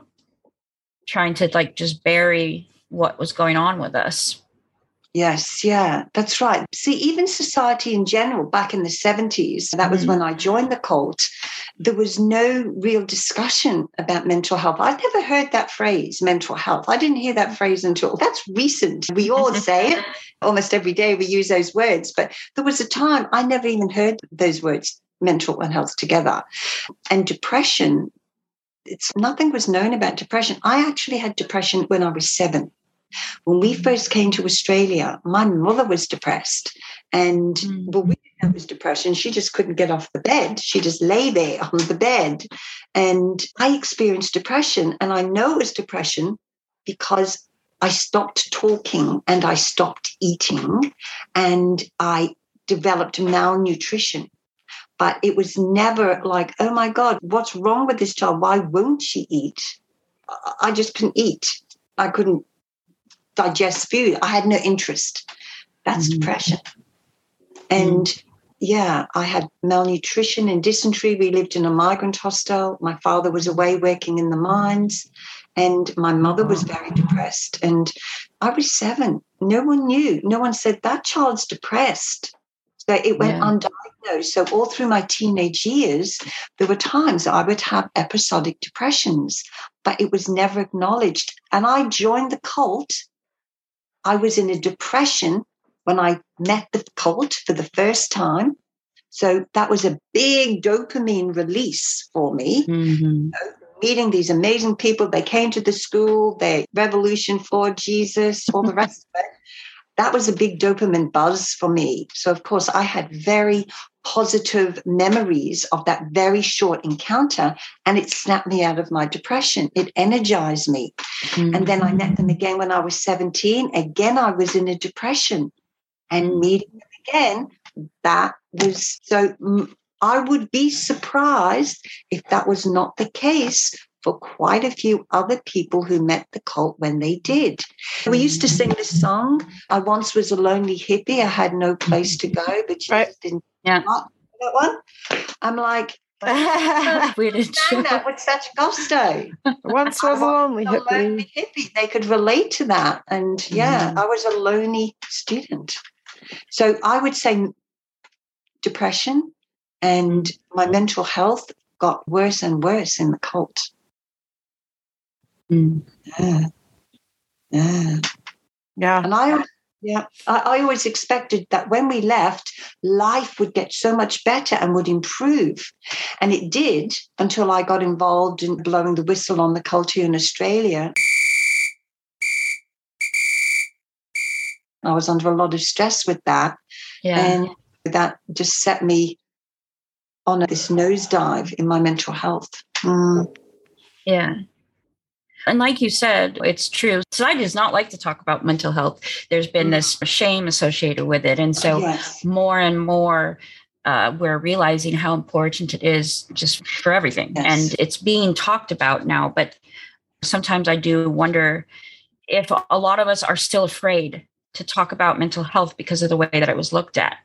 trying to like just bury what was going on with us. Yes, yeah, that's right. See, even society in general, back in the 70s, that was mm. when I joined the cult, there was no real discussion about mental health. I'd never heard that phrase, mental health. I didn't hear that phrase until that's recent. We all say it almost every day, we use those words. But there was a time I never even heard those words, mental and health together. And depression it's nothing was known about depression. I actually had depression when I was seven. When we first came to Australia, my mother was depressed. And mm. well, we didn't know it was depression. She just couldn't get off the bed. She just lay there on the bed. And I experienced depression. And I know it was depression because I stopped talking and I stopped eating and I developed malnutrition. But it was never like, oh my God, what's wrong with this child? Why won't she eat? I just couldn't eat. I couldn't digest food. I had no interest. That's mm-hmm. depression. And mm-hmm. yeah, I had malnutrition and dysentery. We lived in a migrant hostel. My father was away working in the mines, and my mother was very depressed. And I was seven. No one knew. No one said that child's depressed. So it went yeah. undiagnosed. So all through my teenage years, there were times I would have episodic depressions, but it was never acknowledged. And I joined the cult. I was in a depression when I met the cult for the first time. So that was a big dopamine release for me. Mm-hmm. meeting these amazing people. They came to the school, they revolution for Jesus, all the rest of it. That was a big dopamine buzz for me. So, of course, I had very positive memories of that very short encounter, and it snapped me out of my depression. It energized me. Mm-hmm. And then I met them again when I was 17. Again, I was in a depression and meeting them again, that was so. I would be surprised if that was not the case for quite a few other people who met the cult when they did. We used to sing this song. I once was a lonely hippie. I had no place to go, but Jesus right. didn't. Yeah. That one. I'm like, we did that with such gusto. Once was a lonely hippie. lonely hippie. They could relate to that. And yeah, mm. I was a lonely student. So I would say depression and my mental health got worse and worse in the cult. Mm. Yeah. Yeah. Yeah. And I yeah, I, I, always expected that when we left, life would get so much better and would improve. And it did until I got involved in blowing the whistle on the culture in Australia. I was under a lot of stress with that. Yeah. And that just set me on this nosedive in my mental health. Mm. Yeah. And like you said, it's true. Society does not like to talk about mental health. There's been this shame associated with it. And so yes. more and more uh, we're realizing how important it is just for everything. Yes. And it's being talked about now. But sometimes I do wonder if a lot of us are still afraid to talk about mental health because of the way that it was looked at.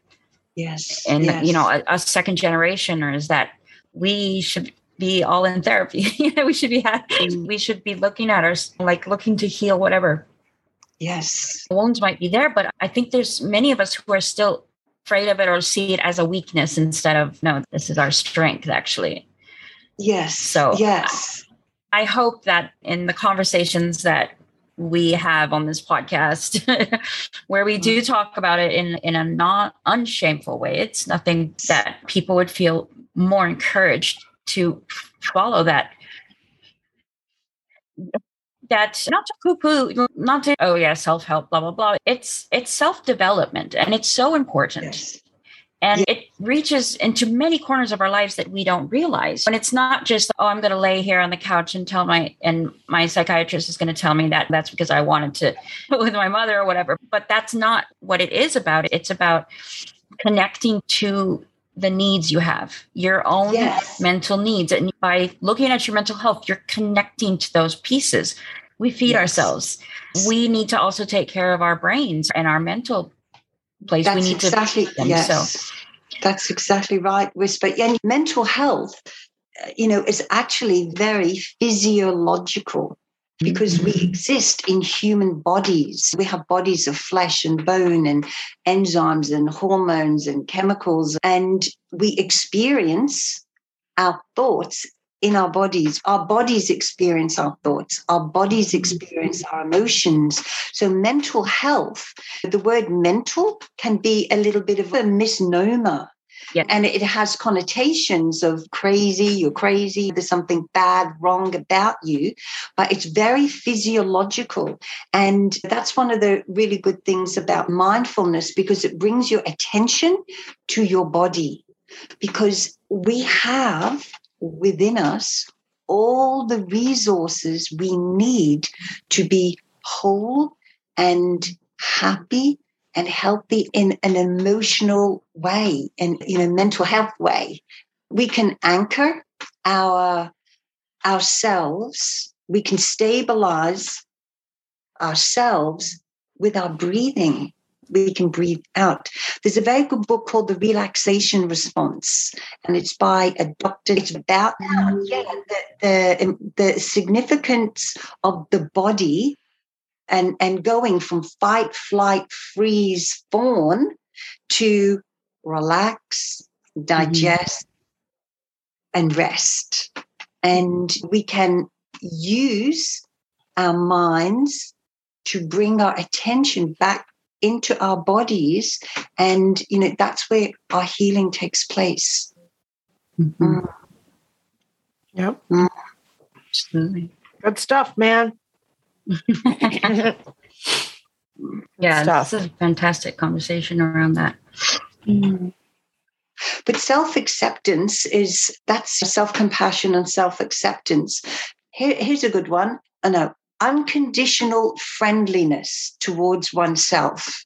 Yes. And, yes. you know, a, a second generation or is that we should be all in therapy. you know, we should be, mm. we should be looking at our, like looking to heal whatever. Yes. Wounds might be there, but I think there's many of us who are still afraid of it or see it as a weakness instead of, no, this is our strength actually. Yes. So, yes. I hope that in the conversations that we have on this podcast where we do mm-hmm. talk about it in in a not unshameful way it's nothing that people would feel more encouraged to follow that. That not to poo poo, not to oh yeah, self help, blah blah blah. It's it's self development, and it's so important. Yes. And it reaches into many corners of our lives that we don't realize. And it's not just oh i'm going to lay here on the couch and tell my and my psychiatrist is going to tell me that that's because i wanted to with my mother or whatever. But that's not what it is about. It's about connecting to the needs you have your own yes. mental needs and by looking at your mental health you're connecting to those pieces we feed yes. ourselves we need to also take care of our brains and our mental place That's we need exactly, to them. Yes. So that's exactly right, Whisper. Yeah, mental health, uh, you know, is actually very physiological because we mm-hmm. exist in human bodies. We have bodies of flesh and bone and enzymes and hormones and chemicals, and we experience our thoughts in our bodies. Our bodies experience our thoughts, our bodies experience our emotions. So, mental health, the word mental can be a little bit of a misnomer. Yeah. And it has connotations of crazy, you're crazy, there's something bad, wrong about you, but it's very physiological. And that's one of the really good things about mindfulness because it brings your attention to your body. Because we have within us all the resources we need to be whole and happy and healthy in an emotional way and you know mental health way we can anchor our ourselves we can stabilize ourselves with our breathing we can breathe out. There's a very good book called The Relaxation Response, and it's by a doctor. It's about yeah, the, the, the significance of the body and, and going from fight, flight, freeze, fawn to relax, digest, mm-hmm. and rest. And we can use our minds to bring our attention back into our bodies and you know that's where our healing takes place mm-hmm. mm. yep mm. absolutely good stuff man yeah stuff. this is a fantastic conversation around that mm. but self-acceptance is that's self-compassion and self-acceptance Here, here's a good one I know unconditional friendliness towards oneself.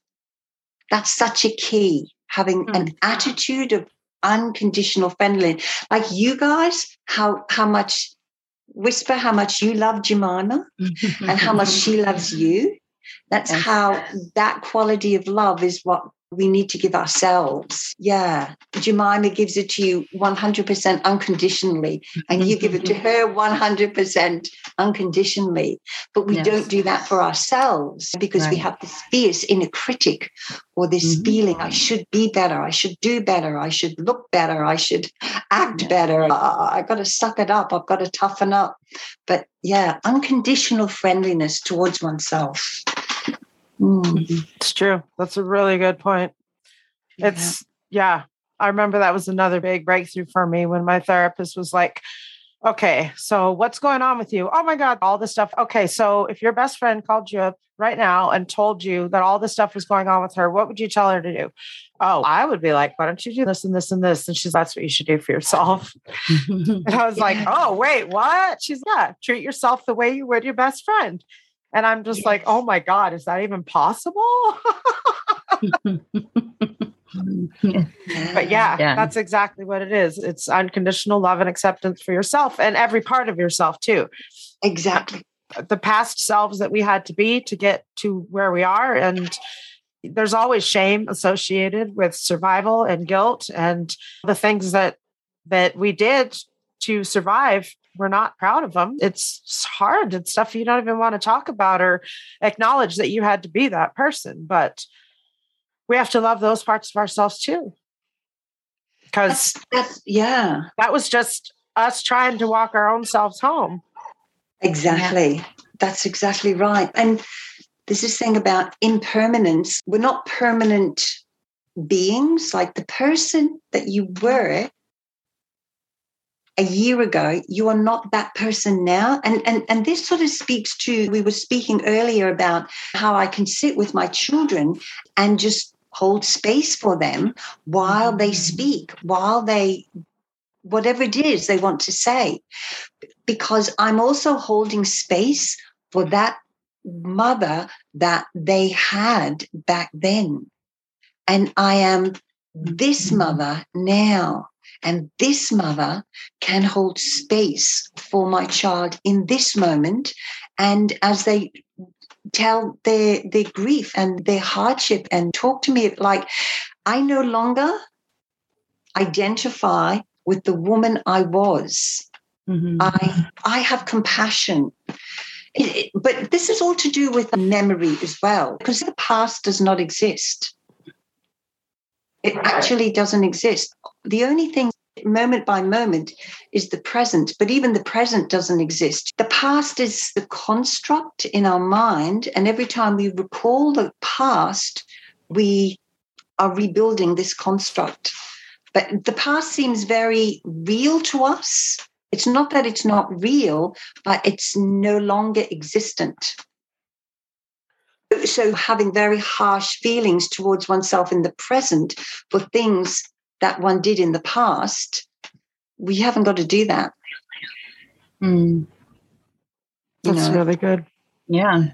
That's such a key, having mm. an attitude of unconditional friendliness. Like you guys, how how much whisper how much you love Jemima and how much she loves you. That's yes. how that quality of love is what we need to give ourselves. Yeah. Jemima gives it to you 100% unconditionally, and you give it to her 100% unconditionally. But we yes. don't do that for ourselves because right. we have this fierce inner critic or this mm-hmm. feeling I should be better, I should do better, I should look better, I should act yeah. better. I, I've got to suck it up, I've got to toughen up. But yeah, unconditional friendliness towards oneself. Mm. It's true. That's a really good point. It's, yeah, I remember that was another big breakthrough for me when my therapist was like, okay, so what's going on with you? Oh my God, all this stuff. Okay, so if your best friend called you up right now and told you that all this stuff was going on with her, what would you tell her to do? Oh, I would be like, why don't you do this and this and this? And she's, that's what you should do for yourself. and I was like, oh, wait, what? She's, yeah, treat yourself the way you would your best friend. And I'm just like, oh my God, is that even possible? but yeah, yeah, that's exactly what it is. It's unconditional love and acceptance for yourself and every part of yourself, too. Exactly. The past selves that we had to be to get to where we are. And there's always shame associated with survival and guilt and the things that that we did to survive we're not proud of them. It's hard. It's stuff you don't even want to talk about or acknowledge that you had to be that person. But we have to love those parts of ourselves too. Because yeah, that was just us trying to walk our own selves home. Exactly. Yeah. That's exactly right. And there's this thing about impermanence. We're not permanent beings. Like the person that you were a year ago you are not that person now and and and this sort of speaks to we were speaking earlier about how i can sit with my children and just hold space for them while they mm-hmm. speak while they whatever it is they want to say because i'm also holding space for that mother that they had back then and i am this mm-hmm. mother now and this mother can hold space for my child in this moment. And as they tell their, their grief and their hardship and talk to me like, I no longer identify with the woman I was. Mm-hmm. I I have compassion. It, it, but this is all to do with memory as well, because the past does not exist. It actually doesn't exist. The only thing moment by moment is the present, but even the present doesn't exist. The past is the construct in our mind, and every time we recall the past, we are rebuilding this construct. But the past seems very real to us. It's not that it's not real, but it's no longer existent. So, having very harsh feelings towards oneself in the present for things that one did in the past, we haven't got to do that. Mm. That's know? really good. Yeah.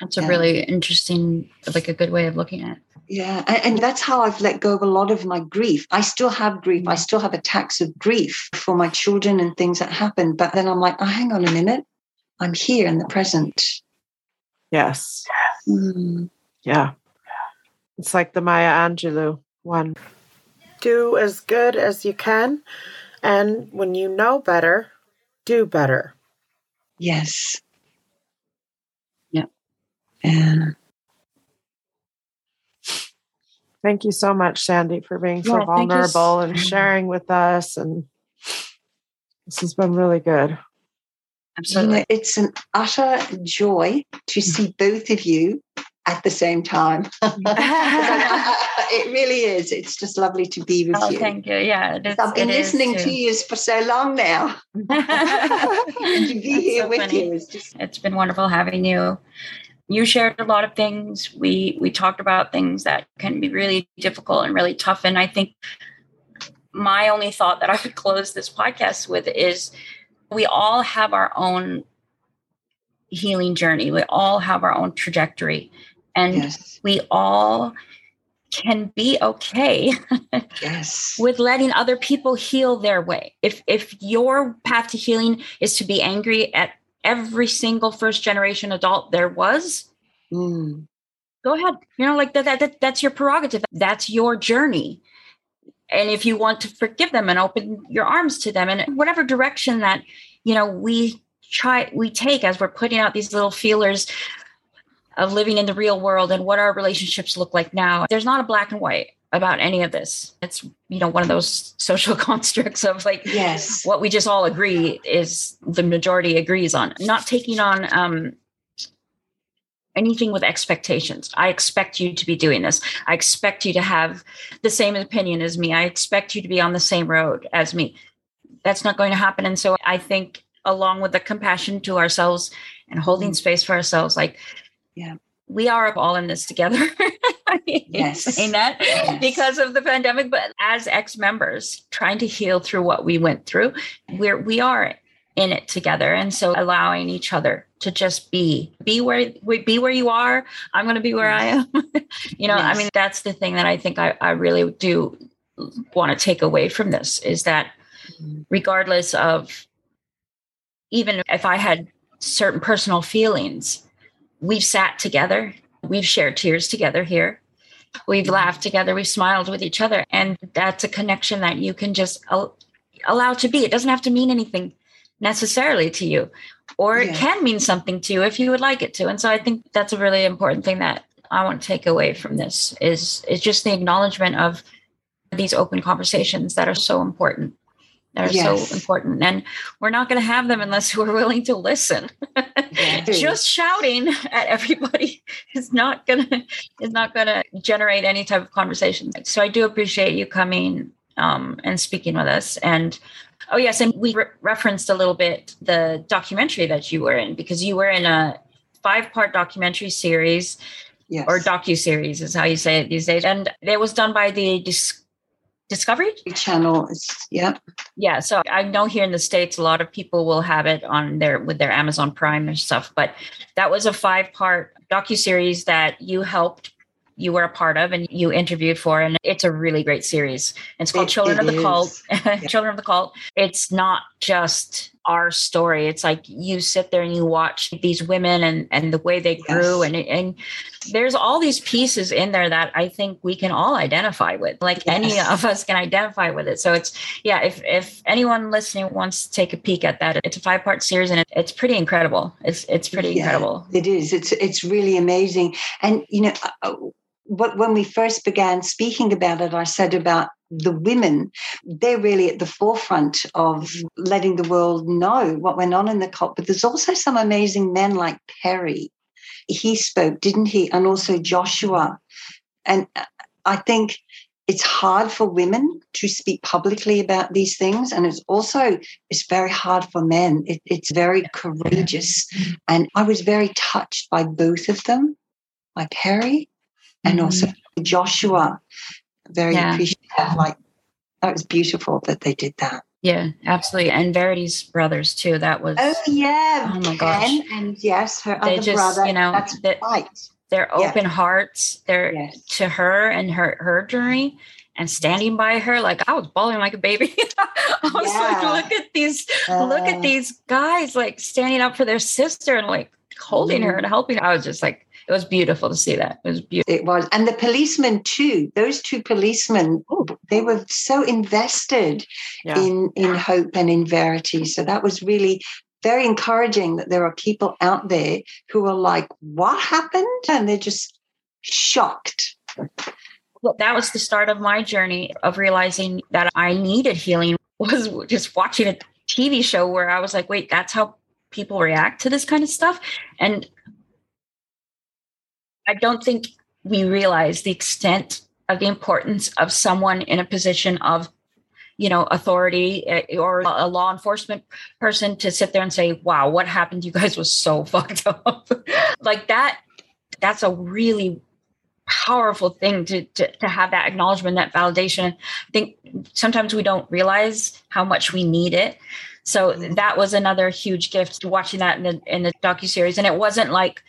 That's a Yeah. really interesting, like a good way of looking at it. Yeah, and, and that's how I've let go of a lot of my grief. I still have grief. I still have attacks of grief for my children and things that happen. But then I'm like, oh, hang on a minute. I'm here in the present. Yes. Mm. Yeah. It's like the Maya Angelou one. Do as good as you can. And when you know better, do better. Yes. Yeah. And Thank you so much, Sandy, for being so Yeah, vulnerable and sharing with us. And this has been really good. Absolutely. it's an utter joy to see both of you at the same time. it really is. It's just lovely to be with Oh, you. thank you. Yeah, I've been listening to you for so long now. and to be That's here so with funny. you is just It's been wonderful having you. You shared a lot of things. We we talked about things that can be really difficult and really tough. And I think my only thought that I would close this podcast with is we all have our own healing journey. We all have our own trajectory. And yes, we all can be okay yes. with letting other people heal their way. If if your path to healing is to be angry at every single first generation adult there was, Mm, go ahead. You know, like that, that, that that's your prerogative. That's your journey. And if you want to forgive them and open your arms to them and whatever direction that, you know, we try we take as we're putting out these little feelers of living in the real world and what our relationships look like now. There's not a black and white about any of this. It's, you know, one of those social constructs of like yes. what we just all agree is the majority agrees on not taking on um anything with expectations i expect you to be doing this i expect you to have the same opinion as me i expect you to be on the same road as me that's not going to happen and so i think along with the compassion to ourselves and holding Mm. space for ourselves like Yeah. we are all in this together I Yes. saying that Yes. because of the pandemic but as ex-members trying to heal through what we went through we're we are in it together and so allowing each other to just be be where be where you are i'm going to be where i am you know i mean that's the thing that i think i, I really do want to take away from this is that Mhm. regardless of even if i had certain personal feelings we've sat together. We've shared tears together here. We've laughed together. We've smiled with each other. And that's a connection that you can just al- allow to be. It doesn't have to mean anything necessarily to you or it can mean something to you if you would like it to. And so i think that's a really important thing that i want to take away from this is is just the acknowledgement of these open conversations that are so important that are Yes. so important and we're not going to have them unless we're willing to listen Yes. just shouting at everybody is not gonna is not gonna generate any type of conversation so i do appreciate you coming um, and speaking with us and oh yes and we re- referenced a little bit the documentary that you were in because you were in a five part documentary series yes. or docu series is how you say it these days and it was done by the Dis- discovery channel. Is, yeah. yeah, so I know here in the states, a lot of people will have it on their with their Amazon Prime and stuff. But that was a five part docu series that you helped, you were a part of, and you interviewed for, and it's a really great series. It's called It- Children it of the Cult. is. Children of the Cult. It's not just our story. It's like you sit there and you watch these women and and the way they grew, Yes. and and there's all these pieces in there that I think we can all identify with. Like any of us can identify with it. So it's yeah, if if anyone listening wants to take a peek at that, it's a five part series and it, it's pretty incredible. It's it's pretty Yeah, incredible. It is. It's it's really amazing. And you know, uh, uh, what when we first began speaking about it, I said about the women. They're really at the forefront of letting the world know what went on in the cult. But there's also some amazing men like Perry. He spoke, didn't he? And also Joshua. And uh, I think it's hard for women to speak publicly about these things and it's also it's very hard for men it, it's very courageous and i was very touched by both of them by perry and Mhm. also joshua very Yeah. appreciative like that was beautiful that they did that Yeah, absolutely. And Verity's brothers too. That was Oh yeah. Oh my Ken gosh. And yes, her They other just, brother. you know, that's that- right. their Yeah. open hearts, their Yes. to her and her her journey and standing by her. Like I was bawling like a baby. I was Yeah. like, look at these, look Uh, at these guys like standing up for their sister and like holding her Mhm. and helping. her. I was just like, it was beautiful to see that. It was beautiful. It was. And the policemen too. Those two policemen, they were so invested Yeah. in in hope and in verity. So that was really very encouraging that there are people out there who are like, what happened? And they're just shocked. Well, that was the start of my journey of realizing that I needed healing was just watching a TV show where I was like, wait, that's how people react to this kind of stuff. And I don't think we realize the extent of the importance of someone in a position of you know authority eh, or a law enforcement person to sit there and say wow what happened? You guys was so fucked up. Like that that's a really powerful thing to, to to have that acknowledgement that validation. I think sometimes we don't realize how much we need it. So that was another huge gift watching that in the in the docu-series. And it wasn't like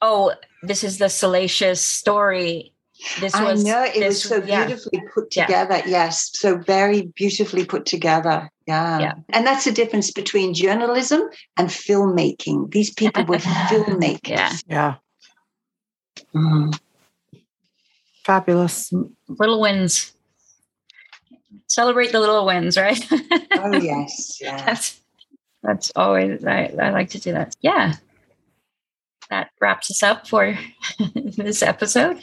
oh this is the salacious story this I was know it was this- so yeah. beautifully put Yeah. together. Yes, so very beautifully put together. Yeah. Yeah. And that's the difference between journalism and filmmaking. These people were filmmakers. Yeah. Yeah. Mhm. Fabulous. little wins celebrate the little wins right Oh, yes. Yeah. that's that's always I, I like to do that yeah that wraps us up for this episode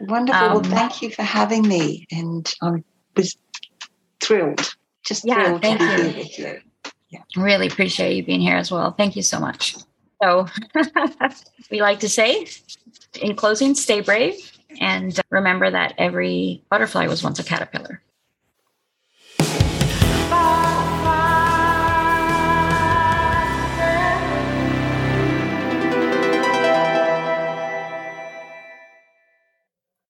Wonderful. well, Um, thank you for having me. And I was thrilled, just Yeah, thrilled to thank be you. with you. really appreciate you being here as well thank you so much so we like to say in closing stay brave and remember that every butterfly was once a caterpillar